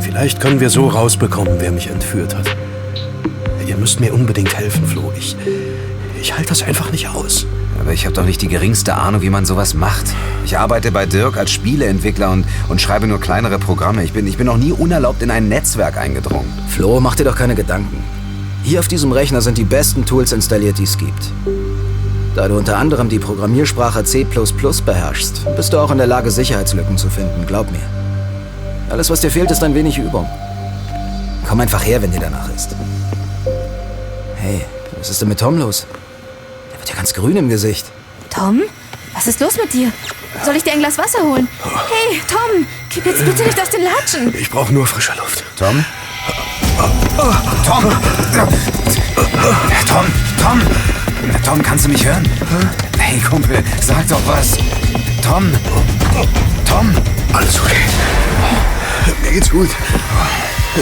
Vielleicht können wir so rausbekommen, wer mich entführt hat. Ihr müsst mir unbedingt helfen, Flo. Ich, ich halte das einfach nicht aus. Aber ich habe doch nicht die geringste Ahnung, wie man sowas macht. Ich arbeite bei Dirk als Spieleentwickler und, und schreibe nur kleinere Programme. Ich bin, ich bin noch nie unerlaubt in ein Netzwerk eingedrungen. Flo, mach dir doch keine Gedanken. Hier auf diesem Rechner sind die besten Tools installiert, die es gibt. Da du unter anderem die Programmiersprache C++ beherrschst, bist du auch in der Lage, Sicherheitslücken zu finden, glaub mir. Alles, was dir fehlt, ist ein wenig Übung. Komm einfach her, wenn dir danach ist. Hey, was ist denn mit Tom los? Der wird ja ganz grün im Gesicht. Tom? Was ist los mit dir? Soll ich dir ein Glas Wasser holen? Hey, Tom, kipp jetzt bitte nicht aus den Latschen. Ich brauche nur frische Luft. Tom? Tom! Tom! Tom! Tom, kannst du mich hören? Hey, Kumpel, sag doch was. Tom! Tom! Alles okay. Mir geht's gut.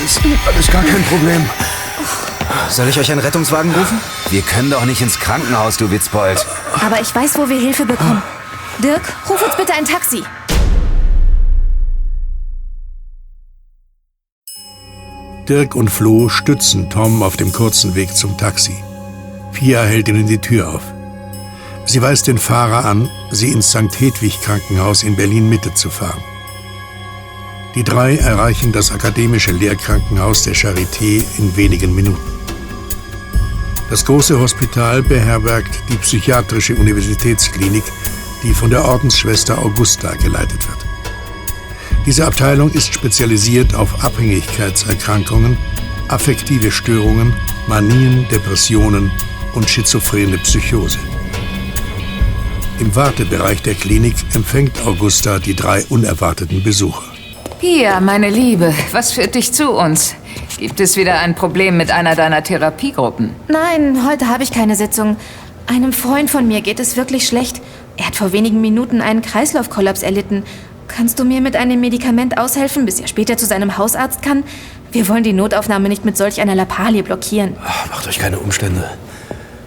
Ist alles gar kein Problem. Soll ich euch einen Rettungswagen rufen? Wir können doch nicht ins Krankenhaus, du Witzbold. Aber ich weiß, wo wir Hilfe bekommen. Dirk, ruf uns bitte ein Taxi. Dirk und Flo stützen Tom auf dem kurzen Weg zum Taxi. Pia hält ihnen die Tür auf. Sie weist den Fahrer an, sie ins St. Hedwig Krankenhaus in Berlin Mitte zu fahren. Die drei erreichen das akademische Lehrkrankenhaus der Charité in wenigen Minuten. Das große Hospital beherbergt die psychiatrische Universitätsklinik, die von der Ordensschwester Augusta geleitet wird. Diese Abteilung ist spezialisiert auf Abhängigkeitserkrankungen, affektive Störungen, Manien, Depressionen und schizophrene Psychose. Im Wartebereich der Klinik empfängt Augusta die drei unerwarteten Besucher. Pia, meine Liebe, was führt dich zu uns? Gibt es wieder ein Problem mit einer deiner Therapiegruppen? Nein, heute habe ich keine Sitzung. Einem Freund von mir geht es wirklich schlecht. Er hat vor wenigen Minuten einen Kreislaufkollaps erlitten. Kannst du mir mit einem Medikament aushelfen, bis er später zu seinem Hausarzt kann? Wir wollen die Notaufnahme nicht mit solch einer Lappalie blockieren. Ach, macht euch keine Umstände.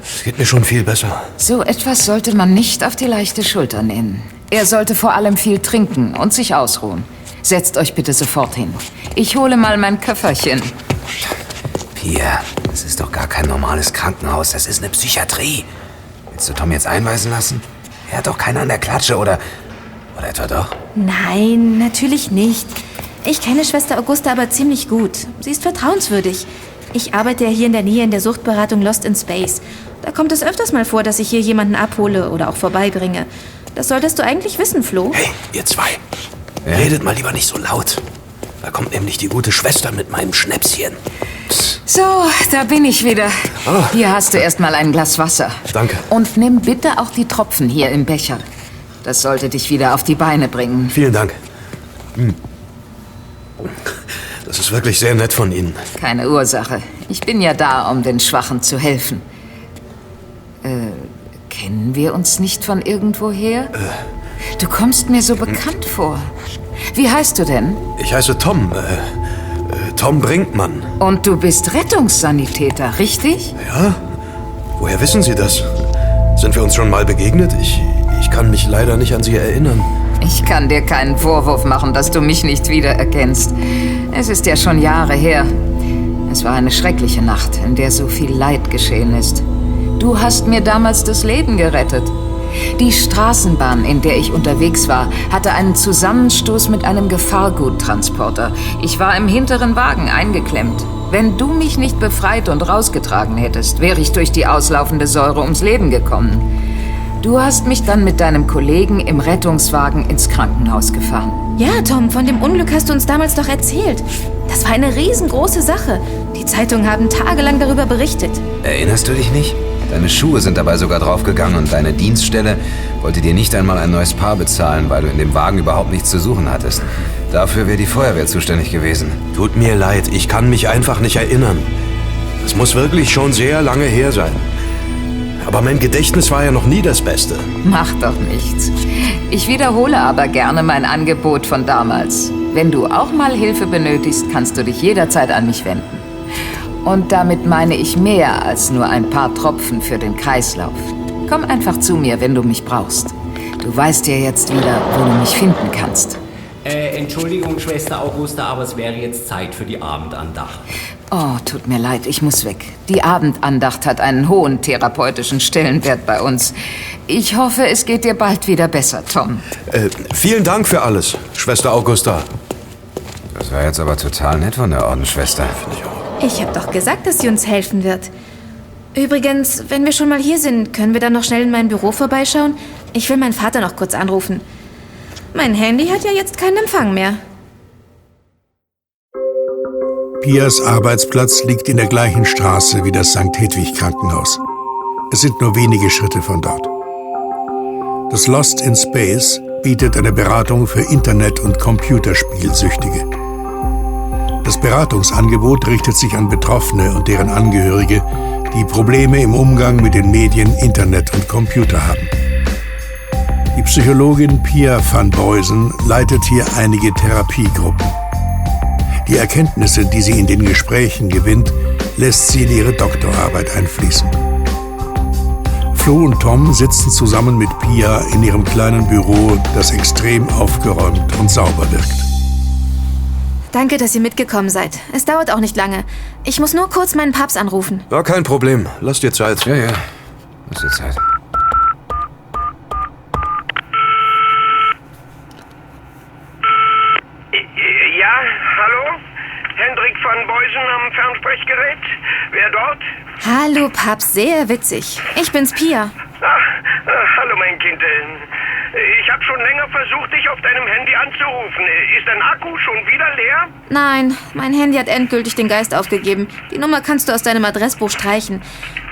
Es geht mir schon viel besser. So etwas sollte man nicht auf die leichte Schulter nehmen. Er sollte vor allem viel trinken und sich ausruhen. Setzt euch bitte sofort hin. Ich hole mal mein Köfferchen. Pia, das ist doch gar kein normales Krankenhaus. Das ist eine Psychiatrie. Willst du Tom jetzt einweisen lassen? Er hat doch keinen an der Klatsche, oder... Oder etwa doch? Nein, natürlich nicht. Ich kenne Schwester Augusta aber ziemlich gut. Sie ist vertrauenswürdig. Ich arbeite ja hier in der Nähe in der Suchtberatung Lost in Space. Da kommt es öfters mal vor, dass ich hier jemanden abhole oder auch vorbeibringe. Das solltest du eigentlich wissen, Flo. Hey, ihr zwei. Redet mal lieber nicht so laut. Da kommt nämlich die gute Schwester mit meinem Schnäpschen. So, da bin ich wieder. Hier hast du erstmal ein Glas Wasser. Danke. Und nimm bitte auch die Tropfen hier im Becher. Das sollte dich wieder auf die Beine bringen. Vielen Dank. Hm. Das ist wirklich sehr nett von Ihnen. Keine Ursache. Ich bin ja da, um den Schwachen zu helfen. Äh, kennen wir uns nicht von irgendwoher? Du kommst mir so bekannt vor. Wie heißt du denn? Ich heiße Tom. Äh, äh, Tom Brinkmann. Und du bist Rettungssanitäter, richtig? Ja? Woher wissen Sie das? Sind wir uns schon mal begegnet? Ich, ich kann mich leider nicht an Sie erinnern. Ich kann dir keinen Vorwurf machen, dass du mich nicht wiedererkennst. Es ist ja schon Jahre her. Es war eine schreckliche Nacht, in der so viel Leid geschehen ist. Du hast mir damals das Leben gerettet. Die Straßenbahn, in der ich unterwegs war, hatte einen Zusammenstoß mit einem Gefahrguttransporter. Ich war im hinteren Wagen eingeklemmt. Wenn du mich nicht befreit und rausgetragen hättest, wäre ich durch die auslaufende Säure ums Leben gekommen. Du hast mich dann mit deinem Kollegen im Rettungswagen ins Krankenhaus gefahren. Ja, Tom, von dem Unglück hast du uns damals doch erzählt. Das war eine riesengroße Sache. Die Zeitungen haben tagelang darüber berichtet. Erinnerst du dich nicht? Deine Schuhe sind dabei sogar draufgegangen und deine Dienststelle wollte dir nicht einmal ein neues Paar bezahlen, weil du in dem Wagen überhaupt nichts zu suchen hattest. Dafür wäre die Feuerwehr zuständig gewesen. Tut mir leid, ich kann mich einfach nicht erinnern. Es muss wirklich schon sehr lange her sein. Aber mein Gedächtnis war ja noch nie das Beste. Macht doch nichts. Ich wiederhole aber gerne mein Angebot von damals. Wenn du auch mal Hilfe benötigst, kannst du dich jederzeit an mich wenden. Und damit meine ich mehr als nur ein paar Tropfen für den Kreislauf. Komm einfach zu mir, wenn du mich brauchst. Du weißt ja jetzt wieder, wo du mich finden kannst. Äh, Entschuldigung, Schwester Augusta, aber es wäre jetzt Zeit für die Abendandacht. Oh, tut mir leid, ich muss weg. Die Abendandacht hat einen hohen therapeutischen Stellenwert bei uns. Ich hoffe, es geht dir bald wieder besser, Tom. Äh, vielen Dank für alles, Schwester Augusta. Das war jetzt aber total nett von der Ordensschwester. Ich habe doch gesagt, dass sie uns helfen wird. Übrigens, wenn wir schon mal hier sind, können wir dann noch schnell in mein Büro vorbeischauen? Ich will meinen Vater noch kurz anrufen. Mein Handy hat ja jetzt keinen Empfang mehr. Pias Arbeitsplatz liegt in der gleichen Straße wie das St. Hedwig Krankenhaus. Es sind nur wenige Schritte von dort. Das Lost in Space bietet eine Beratung für Internet- und Computerspielsüchtige. Das Beratungsangebot richtet sich an Betroffene und deren Angehörige, die Probleme im Umgang mit den Medien, Internet und Computer haben. Die Psychologin Pia van Beusen leitet hier einige Therapiegruppen. Die Erkenntnisse, die sie in den Gesprächen gewinnt, lässt sie in ihre Doktorarbeit einfließen. Flo und Tom sitzen zusammen mit Pia in ihrem kleinen Büro, das extrem aufgeräumt und sauber wirkt. Danke, dass ihr mitgekommen seid. Es dauert auch nicht lange. Ich muss nur kurz meinen Papst anrufen. Ja, kein Problem. Lass dir Zeit. Ja, ja. Lass dir Zeit. Ja, hallo? Hendrik van Beusen am Fernsprechgerät? Wer dort? Hallo, Papst, sehr witzig. Ich bin's, Pia. Ach, äh, hallo mein Kind. Ich habe schon länger versucht, dich auf deinem Handy anzurufen. Ist dein Akku schon wieder leer? Nein, mein Handy hat endgültig den Geist aufgegeben. Die Nummer kannst du aus deinem Adressbuch streichen.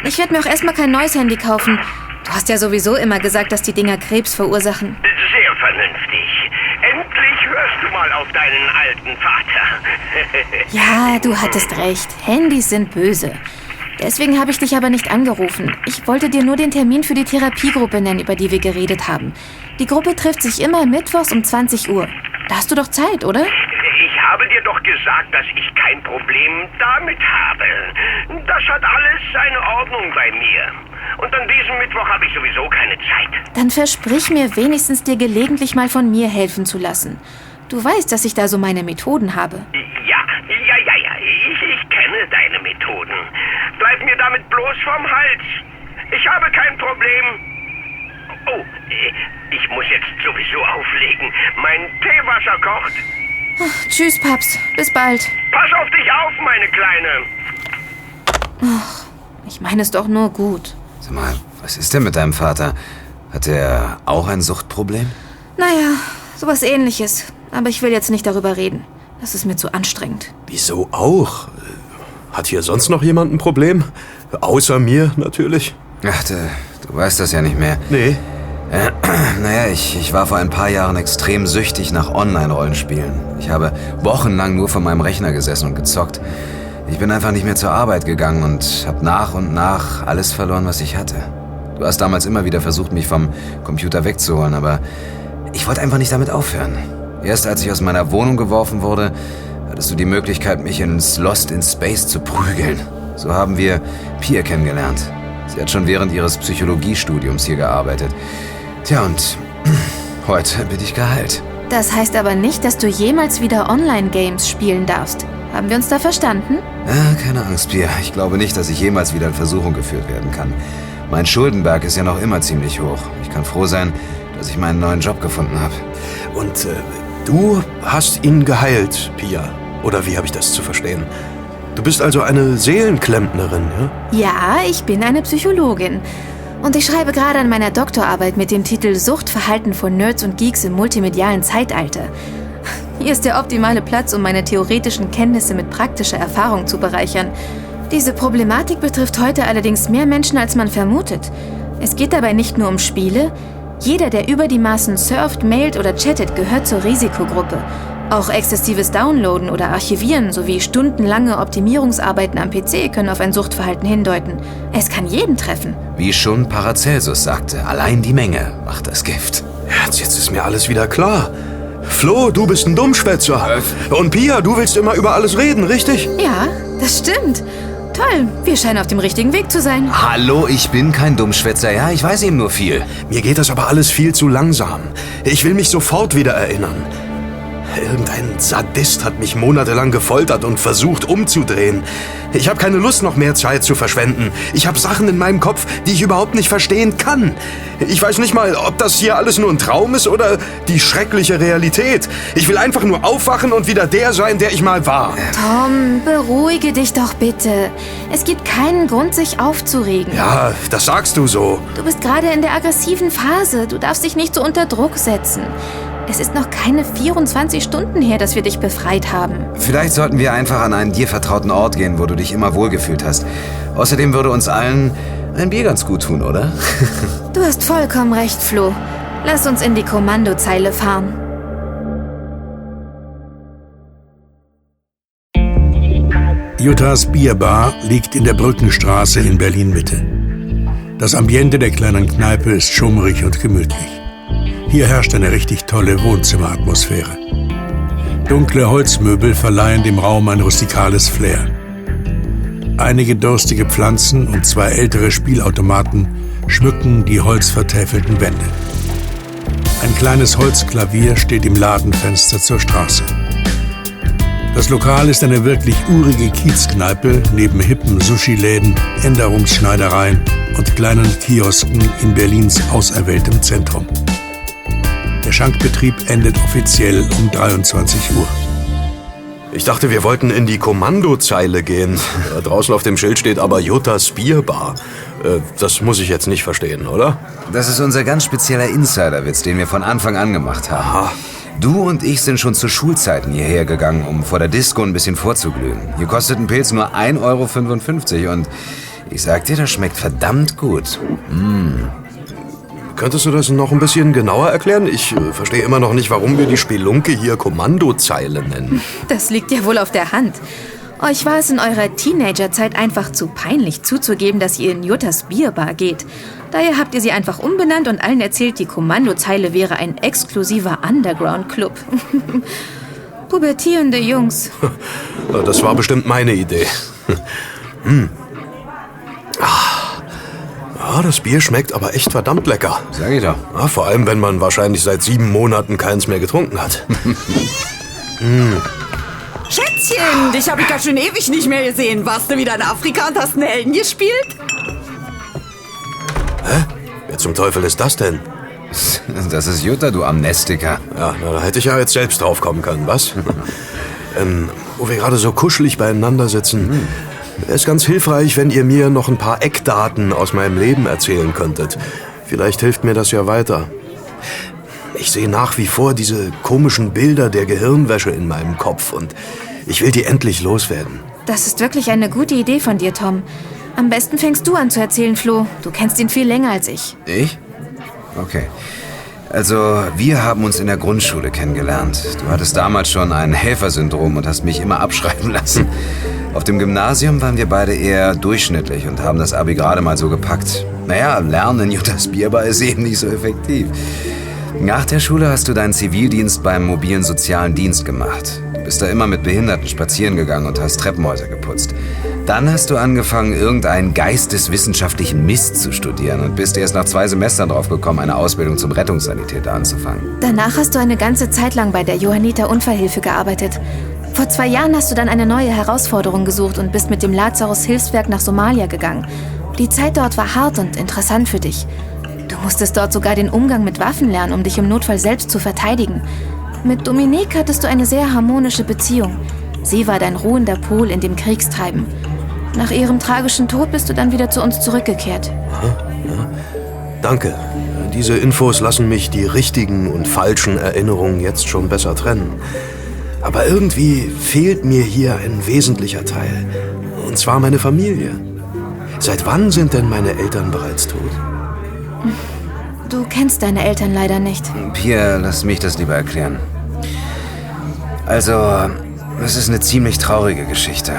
Ich werde mir auch erstmal kein neues Handy kaufen. Du hast ja sowieso immer gesagt, dass die Dinger Krebs verursachen. Sehr vernünftig. Endlich hörst du mal auf deinen alten Vater. Ja, du hattest recht. Handys sind böse. Deswegen habe ich dich aber nicht angerufen. Ich wollte dir nur den Termin für die Therapiegruppe nennen, über die wir geredet haben. Die Gruppe trifft sich immer mittwochs um 20 Uhr. Da hast du doch Zeit, oder? Ich habe dir doch gesagt, dass ich kein Problem damit habe. Das hat alles seine Ordnung bei mir. Und an diesem Mittwoch habe ich sowieso keine Zeit. Dann versprich mir wenigstens dir gelegentlich mal von mir helfen zu lassen. Du weißt, dass ich da so meine Methoden habe. Ja, ja, ja, ja. Ich, ich kenne deine Methoden. Bleib mir damit bloß vom Hals. Ich habe kein Problem. Oh, äh, ich muss jetzt sowieso auflegen. Mein Teewasser kocht. Ach, tschüss, Paps. Bis bald. Pass auf dich auf, meine Kleine. Ach, ich meine es doch nur gut. Sag mal, was ist denn mit deinem Vater? Hat er auch ein Suchtproblem? Naja, sowas ähnliches. Aber ich will jetzt nicht darüber reden. Das ist mir zu anstrengend. Wieso auch? Hat hier sonst noch jemand ein Problem? Außer mir natürlich. Ach, du, du weißt das ja nicht mehr. Nee. Äh, naja, ich, ich war vor ein paar Jahren extrem süchtig nach Online-Rollenspielen. Ich habe wochenlang nur vor meinem Rechner gesessen und gezockt. Ich bin einfach nicht mehr zur Arbeit gegangen und habe nach und nach alles verloren, was ich hatte. Du hast damals immer wieder versucht, mich vom Computer wegzuholen, aber ich wollte einfach nicht damit aufhören. Erst als ich aus meiner Wohnung geworfen wurde, hattest du die Möglichkeit, mich ins Lost in Space zu prügeln. So haben wir Pia kennengelernt. Sie hat schon während ihres Psychologiestudiums hier gearbeitet. Tja, und heute bin ich geheilt. Das heißt aber nicht, dass du jemals wieder Online-Games spielen darfst. Haben wir uns da verstanden? Ah, keine Angst, Pia. Ich glaube nicht, dass ich jemals wieder in Versuchung geführt werden kann. Mein Schuldenberg ist ja noch immer ziemlich hoch. Ich kann froh sein, dass ich meinen neuen Job gefunden habe. Und äh, du hast ihn geheilt, Pia. Oder wie habe ich das zu verstehen? Du bist also eine Seelenklempnerin, ja? Ja, ich bin eine Psychologin. Und ich schreibe gerade an meiner Doktorarbeit mit dem Titel Suchtverhalten von Nerds und Geeks im multimedialen Zeitalter. Hier ist der optimale Platz, um meine theoretischen Kenntnisse mit praktischer Erfahrung zu bereichern. Diese Problematik betrifft heute allerdings mehr Menschen, als man vermutet. Es geht dabei nicht nur um Spiele. Jeder, der über die Maßen surft, mailt oder chattet, gehört zur Risikogruppe. Auch exzessives Downloaden oder Archivieren sowie stundenlange Optimierungsarbeiten am PC können auf ein Suchtverhalten hindeuten. Es kann jeden treffen. Wie schon Paracelsus sagte, allein die Menge macht das Gift. Jetzt, jetzt ist mir alles wieder klar. Flo, du bist ein Dummschwätzer. Und Pia, du willst immer über alles reden, richtig? Ja, das stimmt. Toll, wir scheinen auf dem richtigen Weg zu sein. Hallo, ich bin kein Dummschwätzer, ja? Ich weiß eben nur viel. Mir geht das aber alles viel zu langsam. Ich will mich sofort wieder erinnern. Irgendein Sadist hat mich monatelang gefoltert und versucht umzudrehen. Ich habe keine Lust, noch mehr Zeit zu verschwenden. Ich habe Sachen in meinem Kopf, die ich überhaupt nicht verstehen kann. Ich weiß nicht mal, ob das hier alles nur ein Traum ist oder die schreckliche Realität. Ich will einfach nur aufwachen und wieder der sein, der ich mal war. Tom, beruhige dich doch bitte. Es gibt keinen Grund, sich aufzuregen. Ja, das sagst du so. Du bist gerade in der aggressiven Phase. Du darfst dich nicht so unter Druck setzen. Es ist noch keine 24 Stunden her, dass wir dich befreit haben. Vielleicht sollten wir einfach an einen dir vertrauten Ort gehen, wo du dich immer wohlgefühlt hast. Außerdem würde uns allen ein Bier ganz gut tun, oder? Du hast vollkommen recht, Flo. Lass uns in die Kommandozeile fahren. Juttas Bierbar liegt in der Brückenstraße in Berlin-Mitte. Das Ambiente der kleinen Kneipe ist schummrig und gemütlich. Hier herrscht eine richtig tolle Wohnzimmeratmosphäre. Dunkle Holzmöbel verleihen dem Raum ein rustikales Flair. Einige durstige Pflanzen und zwei ältere Spielautomaten schmücken die holzvertäfelten Wände. Ein kleines Holzklavier steht im Ladenfenster zur Straße. Das Lokal ist eine wirklich urige Kiezkneipe neben hippen Sushi-Läden, Änderungsschneidereien und kleinen Kiosken in Berlins auserwähltem Zentrum. Der Schankbetrieb endet offiziell um 23 Uhr. Ich dachte, wir wollten in die Kommandozeile gehen. Äh, Draußen auf dem Schild steht aber Juttas Bierbar. Äh, Das muss ich jetzt nicht verstehen, oder? Das ist unser ganz spezieller Insiderwitz, den wir von Anfang an gemacht haben. Du und ich sind schon zu Schulzeiten hierher gegangen, um vor der Disco ein bisschen vorzuglühen. Hier kostet ein Pilz nur 1,55 Euro und ich sag dir, das schmeckt verdammt gut. Mm. Könntest du das noch ein bisschen genauer erklären? Ich äh, verstehe immer noch nicht, warum wir die Spelunke hier Kommandozeile nennen. Das liegt ja wohl auf der Hand. Euch war es in eurer Teenagerzeit einfach zu peinlich zuzugeben, dass ihr in Juttas Bierbar geht. Daher habt ihr sie einfach umbenannt und allen erzählt, die Kommandozeile wäre ein exklusiver Underground-Club. Pubertierende Jungs. Das war bestimmt meine Idee. Hm. Ah. Ja, das Bier schmeckt aber echt verdammt lecker. Sag ich doch. Ja, vor allem, wenn man wahrscheinlich seit sieben Monaten keins mehr getrunken hat. hm. Schätzchen, dich habe ich ganz schön ewig nicht mehr gesehen. Warst du wieder in Afrika und hast einen Helden gespielt? Hä? Wer zum Teufel ist das denn? Das ist Jutta, du Amnestiker. Ja, na, da hätte ich ja jetzt selbst drauf kommen können, was? ähm, wo wir gerade so kuschelig beieinander sitzen. Wäre es ganz hilfreich, wenn ihr mir noch ein paar Eckdaten aus meinem Leben erzählen könntet. Vielleicht hilft mir das ja weiter. Ich sehe nach wie vor diese komischen Bilder der Gehirnwäsche in meinem Kopf und ich will die endlich loswerden. Das ist wirklich eine gute Idee von dir, Tom. Am besten fängst du an zu erzählen, Flo. Du kennst ihn viel länger als ich. Ich? Okay. Also, wir haben uns in der Grundschule kennengelernt. Du hattest damals schon ein Helfersyndrom und hast mich immer abschreiben lassen. Auf dem Gymnasium waren wir beide eher durchschnittlich und haben das Abi gerade mal so gepackt. Naja, Lernen in Juttas Bierbar ist eben nicht so effektiv. Nach der Schule hast du deinen Zivildienst beim mobilen sozialen Dienst gemacht. Du bist da immer mit Behinderten spazieren gegangen und hast Treppenhäuser geputzt. Dann hast du angefangen, irgendeinen geisteswissenschaftlichen Mist zu studieren und bist erst nach zwei Semestern drauf gekommen, eine Ausbildung zum Rettungssanitäter anzufangen. Danach hast du eine ganze Zeit lang bei der Johanniter Unfallhilfe gearbeitet. Vor zwei Jahren hast du dann eine neue Herausforderung gesucht und bist mit dem Lazarus Hilfswerk nach Somalia gegangen. Die Zeit dort war hart und interessant für dich. Du musstest dort sogar den Umgang mit Waffen lernen, um dich im Notfall selbst zu verteidigen. Mit Dominique hattest du eine sehr harmonische Beziehung. Sie war dein ruhender Pol in dem Kriegstreiben. Nach ihrem tragischen Tod bist du dann wieder zu uns zurückgekehrt. Danke. Diese Infos lassen mich die richtigen und falschen Erinnerungen jetzt schon besser trennen. Aber irgendwie fehlt mir hier ein wesentlicher Teil. Und zwar meine Familie. Seit wann sind denn meine Eltern bereits tot? Du kennst deine Eltern leider nicht. Pierre, lass mich das lieber erklären. Also, es ist eine ziemlich traurige Geschichte.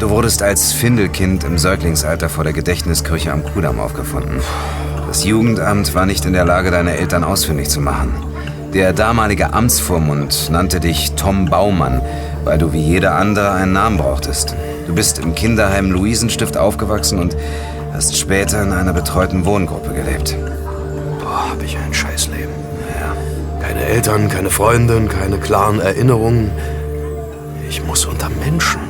Du wurdest als Findelkind im Säuglingsalter vor der Gedächtniskirche am Kudamm aufgefunden. Das Jugendamt war nicht in der Lage, deine Eltern ausfindig zu machen. Der damalige Amtsvormund nannte dich Tom Baumann, weil du wie jeder andere einen Namen brauchtest. Du bist im Kinderheim Luisenstift aufgewachsen und hast später in einer betreuten Wohngruppe gelebt. Boah, hab ich ein Scheißleben. Ja. Keine Eltern, keine Freundin, keine klaren Erinnerungen. Ich muss unter Menschen.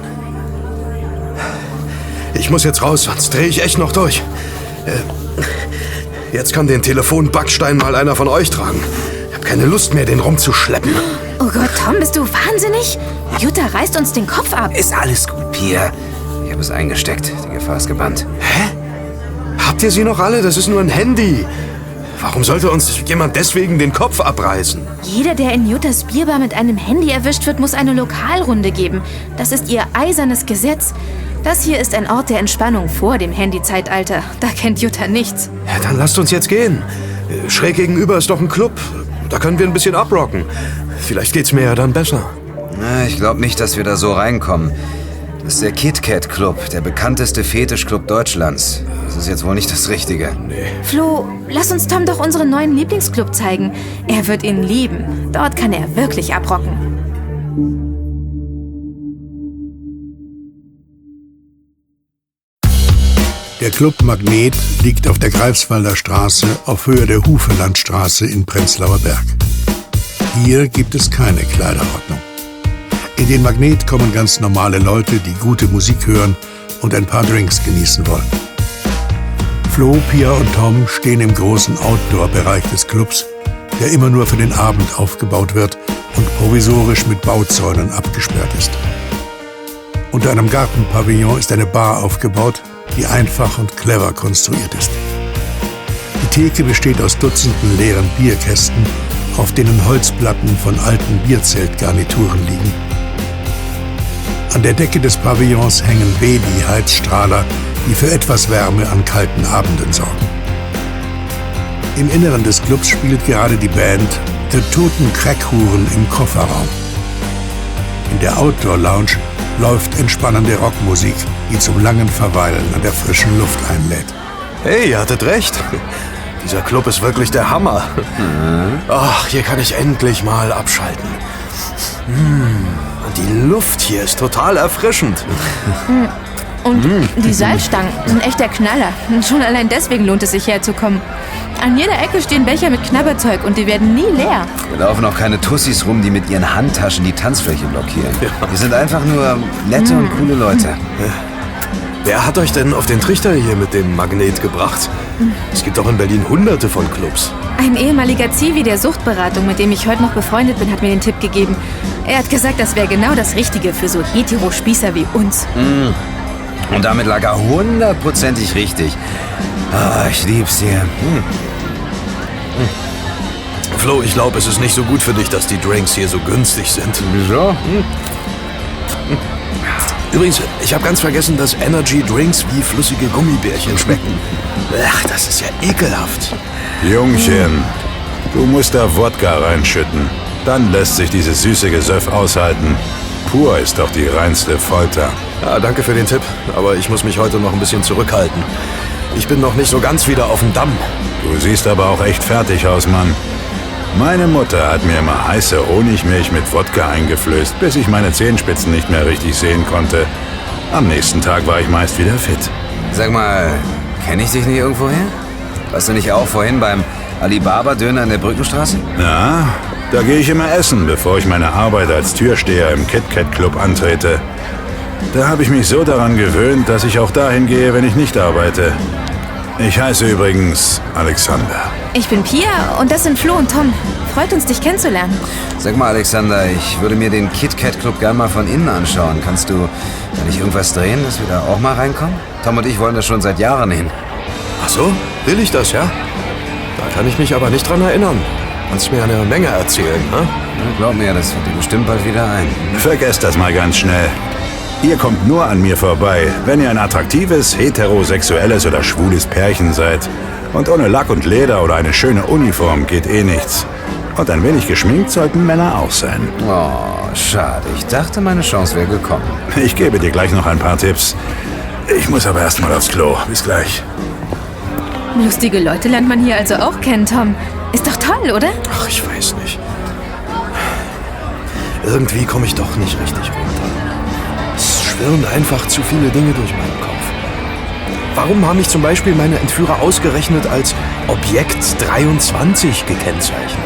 Ich muss jetzt raus, sonst drehe ich echt noch durch. Äh, jetzt kann den Telefonbackstein mal einer von euch tragen. Habe keine Lust mehr, den rumzuschleppen. Oh Gott, Tom, bist du wahnsinnig? Jutta reißt uns den Kopf ab. Ist alles gut, Pierre. Ich habe es eingesteckt. Die Gefahr ist gebannt. Hä? Habt ihr sie noch alle? Das ist nur ein Handy. Warum sollte uns jemand deswegen den Kopf abreißen? Jeder, der in Juttas Bierbar mit einem Handy erwischt wird, muss eine Lokalrunde geben. Das ist ihr eisernes Gesetz. Das hier ist ein Ort der Entspannung vor dem Handyzeitalter. Da kennt Jutta nichts. Ja, dann lasst uns jetzt gehen. Schräg gegenüber ist doch ein Club. Da können wir ein bisschen abrocken. Vielleicht geht's mir ja dann besser. Na, ich glaube nicht, dass wir da so reinkommen. Das ist der KitKat Club, der bekannteste Fetischclub Deutschlands. Das ist jetzt wohl nicht das Richtige. Nee. Flo, lass uns Tom doch unseren neuen Lieblingsclub zeigen. Er wird ihn lieben. Dort kann er wirklich abrocken. Der Club Magnet liegt auf der Greifswalder Straße auf Höhe der Hufelandstraße in Prenzlauer Berg. Hier gibt es keine Kleiderordnung. In den Magnet kommen ganz normale Leute, die gute Musik hören und ein paar Drinks genießen wollen. Flo, Pia und Tom stehen im großen Outdoor-Bereich des Clubs, der immer nur für den Abend aufgebaut wird und provisorisch mit Bauzäunen abgesperrt ist. Unter einem Gartenpavillon ist eine Bar aufgebaut, die einfach und clever konstruiert ist. Die Theke besteht aus Dutzenden leeren Bierkästen, auf denen Holzplatten von alten Bierzeltgarnituren liegen. An der Decke des Pavillons hängen Baby-Heizstrahler, die für etwas Wärme an kalten Abenden sorgen. Im Inneren des Clubs spielt gerade die Band The Toten Crackhuren im Kofferraum. In der Outdoor Lounge läuft entspannende Rockmusik, die zum langen Verweilen an der frischen Luft einlädt. Hey, ihr hattet recht. Dieser Club ist wirklich der Hammer. Ach, hier kann ich endlich mal abschalten. Hm, Und die Luft hier ist total erfrischend. Und die Salzstangen sind echt der Knaller. Schon allein deswegen lohnt es sich herzukommen. An jeder Ecke stehen Becher mit Knabberzeug und die werden nie leer. Hier laufen auch keine Tussis rum, die mit ihren Handtaschen die Tanzfläche blockieren. Die sind einfach nur nette und coole Leute. Wer hat euch denn auf den Trichter hier mit dem Magnet gebracht? Es gibt doch in Berlin hunderte von Clubs. Ein ehemaliger Zivi der Suchtberatung, mit dem ich heute noch befreundet bin, hat mir den Tipp gegeben. Er hat gesagt, das wäre genau das Richtige für so Hetero-Spießer wie uns. Mm. Und damit lag er hundertprozentig richtig. Ah, ich lieb's hier. Hm. Flo, ich glaube, es ist nicht so gut für dich, dass die Drinks hier so günstig sind. Wieso? Hm. Übrigens, ich habe ganz vergessen, dass Energy Drinks wie flüssige Gummibärchen schmecken. Ach, das ist ja ekelhaft. Jungchen, du musst da Wodka reinschütten. Dann lässt sich dieses süße Gesöff aushalten. Pur ist doch die reinste Folter. Ja, danke für den Tipp, aber ich muss mich heute noch ein bisschen zurückhalten. Ich bin noch nicht so ganz wieder auf dem Damm. Du siehst aber auch echt fertig aus, Mann. Meine Mutter hat mir immer heiße Honigmilch mit Wodka eingeflößt, bis ich meine Zehenspitzen nicht mehr richtig sehen konnte. Am nächsten Tag war ich meist wieder fit. Sag mal, kenne ich dich nicht irgendwoher? Warst du nicht auch vorhin beim Alibaba-Döner in der Brückenstraße? Ja, da gehe ich immer essen, bevor ich meine Arbeit als Türsteher im KitKat Club antrete. Da habe ich mich so daran gewöhnt, dass ich auch dahin gehe, wenn ich nicht arbeite. Ich heiße übrigens Alexander. Ich bin Pia und das sind Flo und Tom. Freut uns, dich kennenzulernen. Sag mal, Alexander, ich würde mir den KitKat Club gerne mal von innen anschauen. Kannst du da nicht irgendwas drehen, dass wir da auch mal reinkommen? Tom und ich wollen das schon seit Jahren hin. Ach so, will ich das, ja? Da kann ich mich aber nicht dran erinnern. Kannst mir eine Menge erzählen, ne? Ja, glaub mir, das fällt dir bestimmt bald wieder ein. Vergesst das mal ganz schnell. Ihr kommt nur an mir vorbei, wenn ihr ein attraktives, heterosexuelles oder schwules Pärchen seid. Und ohne Lack und Leder oder eine schöne Uniform geht eh nichts. Und ein wenig geschminkt sollten Männer auch sein. Oh, schade. Ich dachte, meine Chance wäre gekommen. Ich gebe dir gleich noch ein paar Tipps. Ich muss aber erst mal aufs Klo. Bis gleich. Lustige Leute lernt man hier also auch kennen, Tom. Ist doch toll, oder? Ach, ich weiß nicht. Irgendwie komme ich doch nicht richtig runter. Es schwirren einfach zu viele Dinge durch meinen Kopf. Warum haben mich zum Beispiel meine Entführer ausgerechnet als Objekt 23 gekennzeichnet?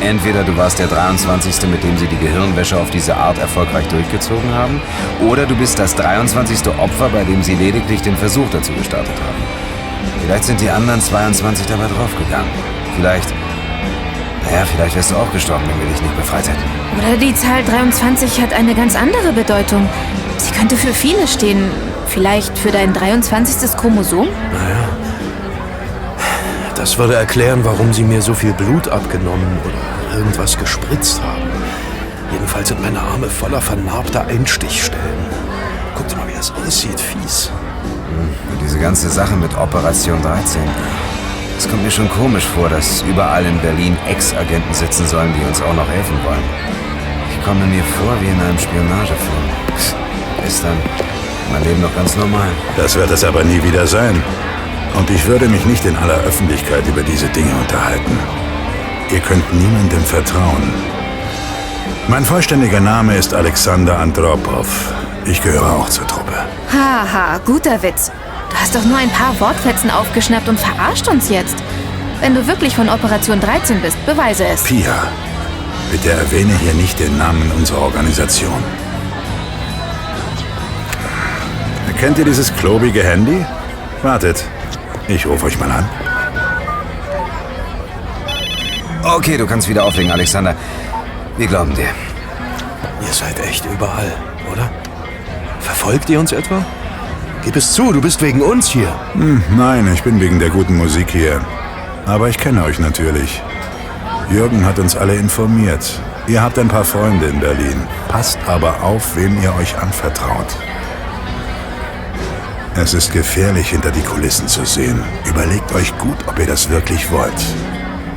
Entweder du warst der 23. mit dem sie die Gehirnwäsche auf diese Art erfolgreich durchgezogen haben, oder du bist das 23. Opfer, bei dem sie lediglich den Versuch dazu gestartet haben. Vielleicht sind die anderen 22 dabei draufgegangen. Vielleicht. Naja, vielleicht wärst du auch gestorben, wenn wir dich nicht befreit hätten. Oder die Zahl 23 hat eine ganz andere Bedeutung. Könnte für viele stehen. Vielleicht für dein 23. Chromosom? Naja. Das würde erklären, warum sie mir so viel Blut abgenommen oder irgendwas gespritzt haben. Jedenfalls sind meine Arme voller vernarbter Einstichstellen. Guck dir mal, wie das aussieht. Fies. Und diese ganze Sache mit Operation 13. Es kommt mir schon komisch vor, dass überall in Berlin Ex-Agenten sitzen sollen, die uns auch noch helfen wollen. Ich komme mir vor wie in einem Spionagefilm. Gestern mein Leben noch ganz normal. Das wird es aber nie wieder sein. Und ich würde mich nicht in aller Öffentlichkeit über diese Dinge unterhalten. Ihr könnt niemandem vertrauen. Mein vollständiger Name ist Alexander Andropov. Ich gehöre auch zur Truppe. Haha, guter Witz. Du hast doch nur ein paar Wortfetzen aufgeschnappt und verarscht uns jetzt. Wenn du wirklich von Operation 13 bist, beweise es. Pia, bitte erwähne hier nicht den Namen unserer Organisation. Kennt ihr dieses klobige Handy? Wartet, ich rufe euch mal an. Okay, du kannst wieder auflegen, Alexander. Wir glauben dir. Ihr seid echt überall, oder? Verfolgt ihr uns etwa? Gib es zu, du bist wegen uns hier. Hm, nein, ich bin wegen der guten Musik hier. Aber ich kenne euch natürlich. Jürgen hat uns alle informiert. Ihr habt ein paar Freunde in Berlin. Passt aber auf, wem ihr euch anvertraut. Es ist gefährlich, hinter die Kulissen zu sehen. Überlegt euch gut, ob ihr das wirklich wollt.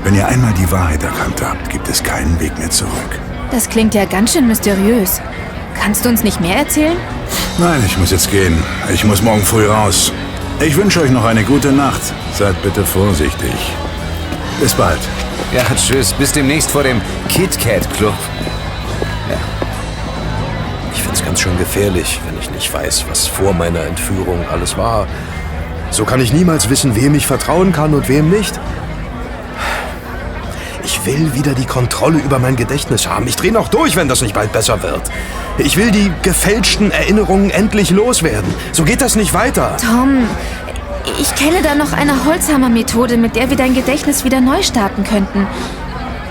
Wenn ihr einmal die Wahrheit erkannt habt, gibt es keinen Weg mehr zurück. Das klingt ja ganz schön mysteriös. Kannst du uns nicht mehr erzählen? Nein, ich muss jetzt gehen. Ich muss morgen früh raus. Ich wünsche euch noch eine gute Nacht. Seid bitte vorsichtig. Bis bald. Ja, tschüss. Bis demnächst vor dem KitKat Club. Ganz schön gefährlich, wenn ich nicht weiß, was vor meiner Entführung alles war. So kann ich niemals wissen, wem ich vertrauen kann und wem nicht. Ich will wieder die Kontrolle über mein Gedächtnis haben. Ich drehe noch durch, wenn das nicht bald besser wird. Ich will die gefälschten Erinnerungen endlich loswerden. So geht das nicht weiter. Tom, ich kenne da noch eine Holzhammer-Methode, mit der wir dein Gedächtnis wieder neu starten könnten.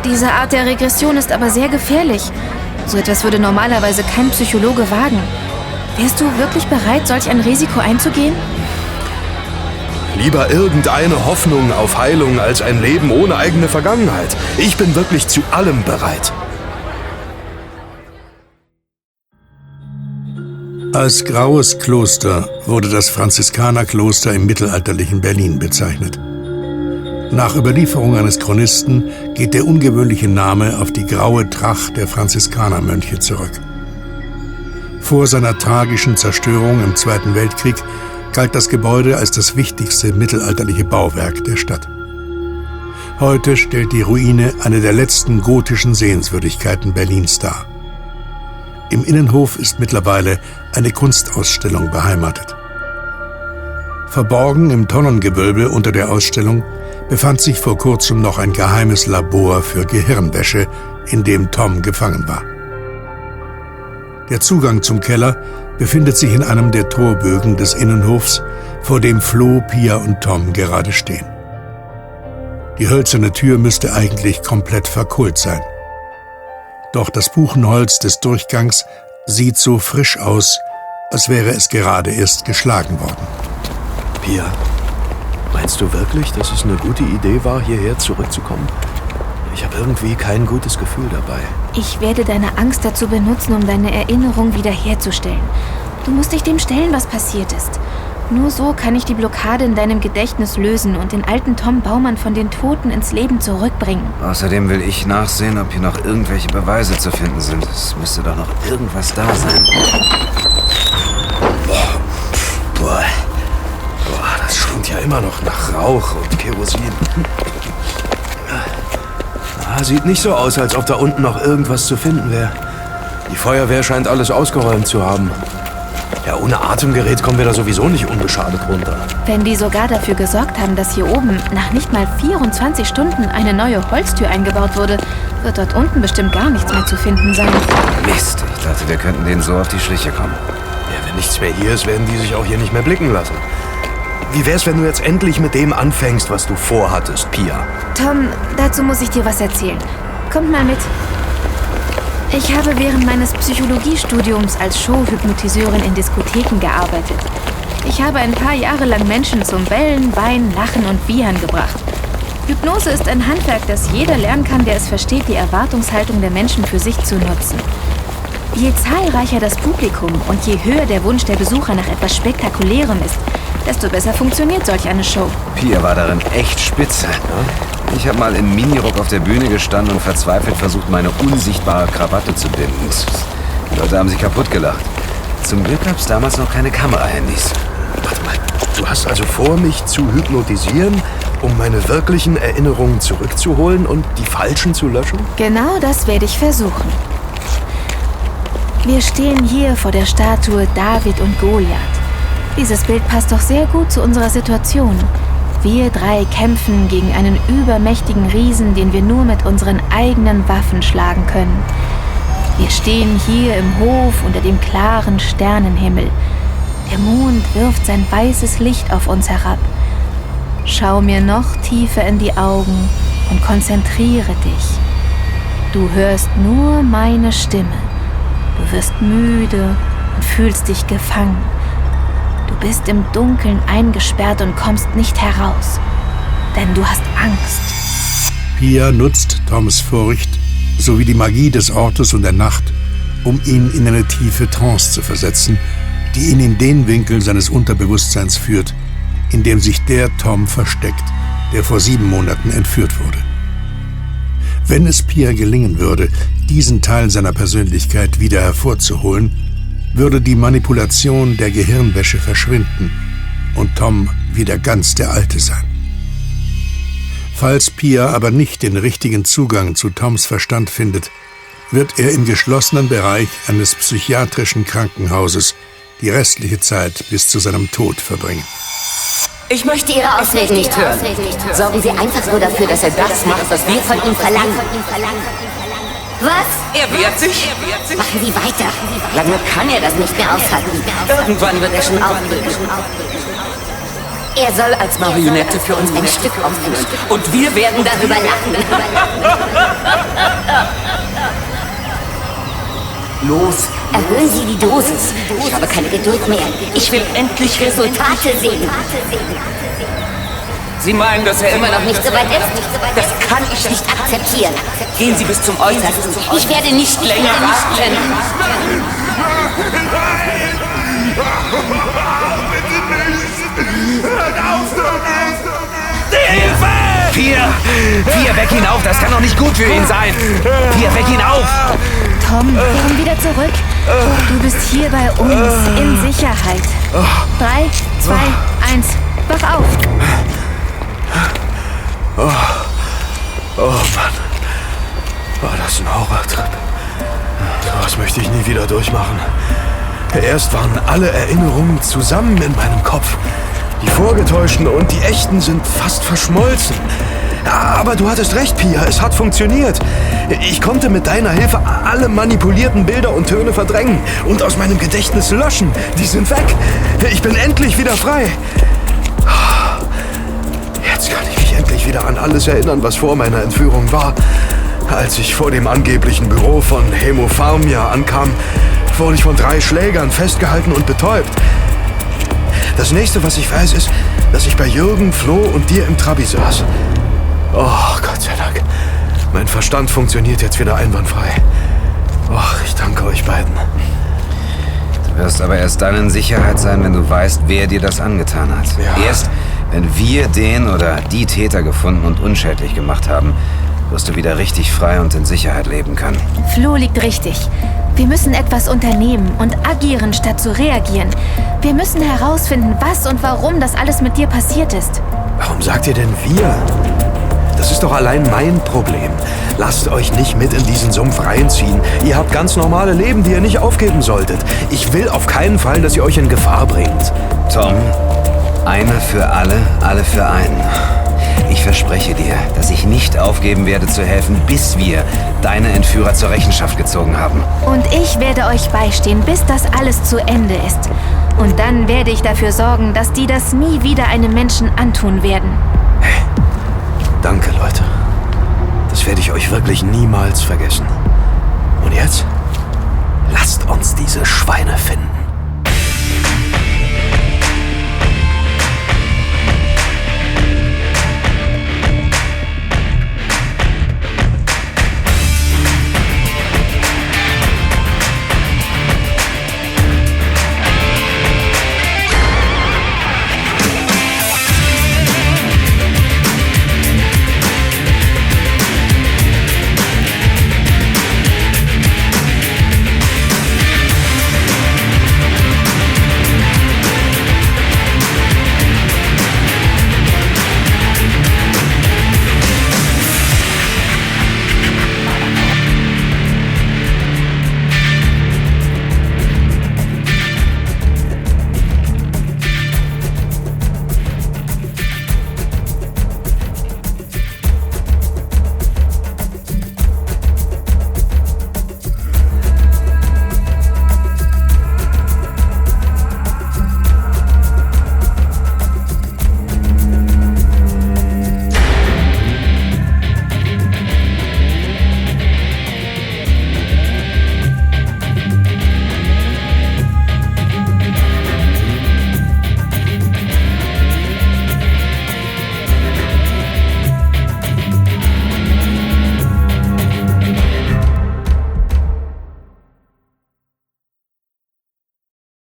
Diese Art der Regression ist aber sehr gefährlich. So etwas würde normalerweise kein Psychologe wagen. Wärst du wirklich bereit, solch ein Risiko einzugehen? Lieber irgendeine Hoffnung auf Heilung als ein Leben ohne eigene Vergangenheit. Ich bin wirklich zu allem bereit. Als graues Kloster wurde das Franziskanerkloster im mittelalterlichen Berlin bezeichnet. Nach Überlieferung eines Chronisten geht der ungewöhnliche Name auf die graue Tracht der Franziskanermönche zurück. Vor seiner tragischen Zerstörung im Zweiten Weltkrieg galt das Gebäude als das wichtigste mittelalterliche Bauwerk der Stadt. Heute stellt die Ruine eine der letzten gotischen Sehenswürdigkeiten Berlins dar. Im Innenhof ist mittlerweile eine Kunstausstellung beheimatet. Verborgen im Tonnengewölbe unter der Ausstellung befand sich vor kurzem noch ein geheimes Labor für Gehirnwäsche, in dem Tom gefangen war. Der Zugang zum Keller befindet sich in einem der Torbögen des Innenhofs, vor dem Flo, Pia und Tom gerade stehen. Die hölzerne Tür müsste eigentlich komplett verkohlt sein. Doch das Buchenholz des Durchgangs sieht so frisch aus, als wäre es gerade erst geschlagen worden. Pia, meinst du wirklich, dass es eine gute Idee war, hierher zurückzukommen? Ich habe irgendwie kein gutes Gefühl dabei. Ich werde deine Angst dazu benutzen, um deine Erinnerung wiederherzustellen. Du musst dich dem stellen, was passiert ist. Nur so kann ich die Blockade in deinem Gedächtnis lösen und den alten Tom Baumann von den Toten ins Leben zurückbringen. Außerdem will ich nachsehen, ob hier noch irgendwelche Beweise zu finden sind. Es müsste doch noch irgendwas da sein. Ja immer noch nach Rauch und Kerosin. Ah, sieht nicht so aus, als ob da unten noch irgendwas zu finden wäre. Die Feuerwehr scheint alles ausgeräumt zu haben. Ja, ohne Atemgerät kommen wir da sowieso nicht unbeschadet runter. Wenn die sogar dafür gesorgt haben, dass hier oben nach nicht mal 24 Stunden eine neue Holztür eingebaut wurde, wird dort unten bestimmt gar nichts mehr zu finden sein. Mist, ich dachte, wir könnten denen so auf die Schliche kommen. Ja, wenn nichts mehr hier ist, werden die sich auch hier nicht mehr blicken lassen. Wie wär's, wenn du jetzt endlich mit dem anfängst, was du vorhattest, Pia? Tom, dazu muss ich dir was erzählen. Kommt mal mit. Ich habe während meines Psychologiestudiums als Showhypnotiseurin in Diskotheken gearbeitet. Ich habe ein paar Jahre lang Menschen zum Bellen, Weinen, Lachen und Wiehern gebracht. Hypnose ist ein Handwerk, das jeder lernen kann, der es versteht, die Erwartungshaltung der Menschen für sich zu nutzen. Je zahlreicher das Publikum und je höher der Wunsch der Besucher nach etwas Spektakulärem ist, desto besser funktioniert solch eine Show. Pia war darin echt spitze. Ich habe mal im Minirock auf der Bühne gestanden und verzweifelt versucht, meine unsichtbare Krawatte zu binden. Die Leute haben sich kaputt gelacht. Zum Glück gab es damals noch keine Kamerahandys. Warte mal, du hast also vor, mich zu hypnotisieren, um meine wirklichen Erinnerungen zurückzuholen und die falschen zu löschen? Genau das werde ich versuchen. Wir stehen hier vor der Statue David und Goliath. Dieses Bild passt doch sehr gut zu unserer Situation. Wir drei kämpfen gegen einen übermächtigen Riesen, den wir nur mit unseren eigenen Waffen schlagen können. Wir stehen hier im Hof unter dem klaren Sternenhimmel. Der Mond wirft sein weißes Licht auf uns herab. Schau mir noch tiefer in die Augen und konzentriere dich. Du hörst nur meine Stimme. Du wirst müde und fühlst dich gefangen. Du bist im Dunkeln eingesperrt und kommst nicht heraus. Denn du hast Angst. Pia nutzt Toms Furcht sowie die Magie des Ortes und der Nacht, um ihn in eine tiefe Trance zu versetzen, die ihn in den Winkel seines Unterbewusstseins führt, in dem sich der Tom versteckt, der vor sieben Monaten entführt wurde. Wenn es Pia gelingen würde, diesen Teil seiner Persönlichkeit wieder hervorzuholen, würde die Manipulation der Gehirnwäsche verschwinden und Tom wieder ganz der Alte sein. Falls Pia aber nicht den richtigen Zugang zu Toms Verstand findet, wird er im geschlossenen Bereich eines psychiatrischen Krankenhauses die restliche Zeit bis zu seinem Tod verbringen. Ich möchte Ihre Ausreden nicht hören. Sorgen Sie einfach nur dafür, dass er das macht, was wir von ihm verlangen. Was? Er wehrt sich. Machen Sie weiter. Lange kann er das nicht mehr aushalten. Irgendwann wird er schon aufgeben. Er soll als Marionette für uns ein Stück aufführen. Und wir werden darüber lachen. Los, erhöhen Sie die Dosis. Ich habe keine Geduld mehr. Ich will endlich Resultate sehen. Sie meinen, dass er immer noch nicht so weit ist? Das kann ich nicht akzeptieren. Gehen Sie bis zum Äußersten. Ich werde nicht länger warten. Hilfe! Vier! Vier, weck ihn auf! Das kann doch nicht gut für ihn sein! Vier, weck ihn auf! Tom, komm wieder zurück. Du bist hier bei uns in Sicherheit. Drei, zwei, eins, wach auf. Oh, Oh Mann. War das ein Horrortrip. Sowas möchte ich nie wieder durchmachen. Erst waren alle Erinnerungen zusammen in meinem Kopf. Die vorgetäuschten und die echten sind fast verschmolzen. Aber du hattest recht, Pia, es hat funktioniert. Ich konnte mit deiner Hilfe alle manipulierten Bilder und Töne verdrängen und aus meinem Gedächtnis löschen. Die sind weg. Ich bin endlich wieder frei. Jetzt kann ich mich endlich wieder an alles erinnern, was vor meiner Entführung war. Als ich vor dem angeblichen Büro von Hemopharmia ankam, wurde ich von drei Schlägern festgehalten und betäubt. Das nächste, was ich weiß, ist, dass ich bei Jürgen, Flo und dir im Trabi saß. Oh, Gott sei Dank. Mein Verstand funktioniert jetzt wieder einwandfrei. Och, ich danke euch beiden. Du wirst aber erst dann in Sicherheit sein, wenn du weißt, wer dir das angetan hat. Ja. Erst, wenn wir den oder die Täter gefunden und unschädlich gemacht haben, wirst du wieder richtig frei und in Sicherheit leben können. Flo liegt richtig. Wir müssen etwas unternehmen und agieren, statt zu reagieren. Wir müssen herausfinden, was und warum das alles mit dir passiert ist. Warum sagt ihr denn wir? Das ist doch allein mein Problem. Lasst euch nicht mit in diesen Sumpf reinziehen. Ihr habt ganz normale Leben, die ihr nicht aufgeben solltet. Ich will auf keinen Fall, dass ihr euch in Gefahr bringt. Tom, eine für alle, alle für einen. Ich verspreche dir, dass ich nicht aufgeben werde zu helfen, bis wir deine Entführer zur Rechenschaft gezogen haben. Und ich werde euch beistehen, bis das alles zu Ende ist. Und dann werde ich dafür sorgen, dass die das nie wieder einem Menschen antun werden. Danke, Leute. Das werde ich euch wirklich niemals vergessen. Und jetzt? Lasst uns diese Schweine finden.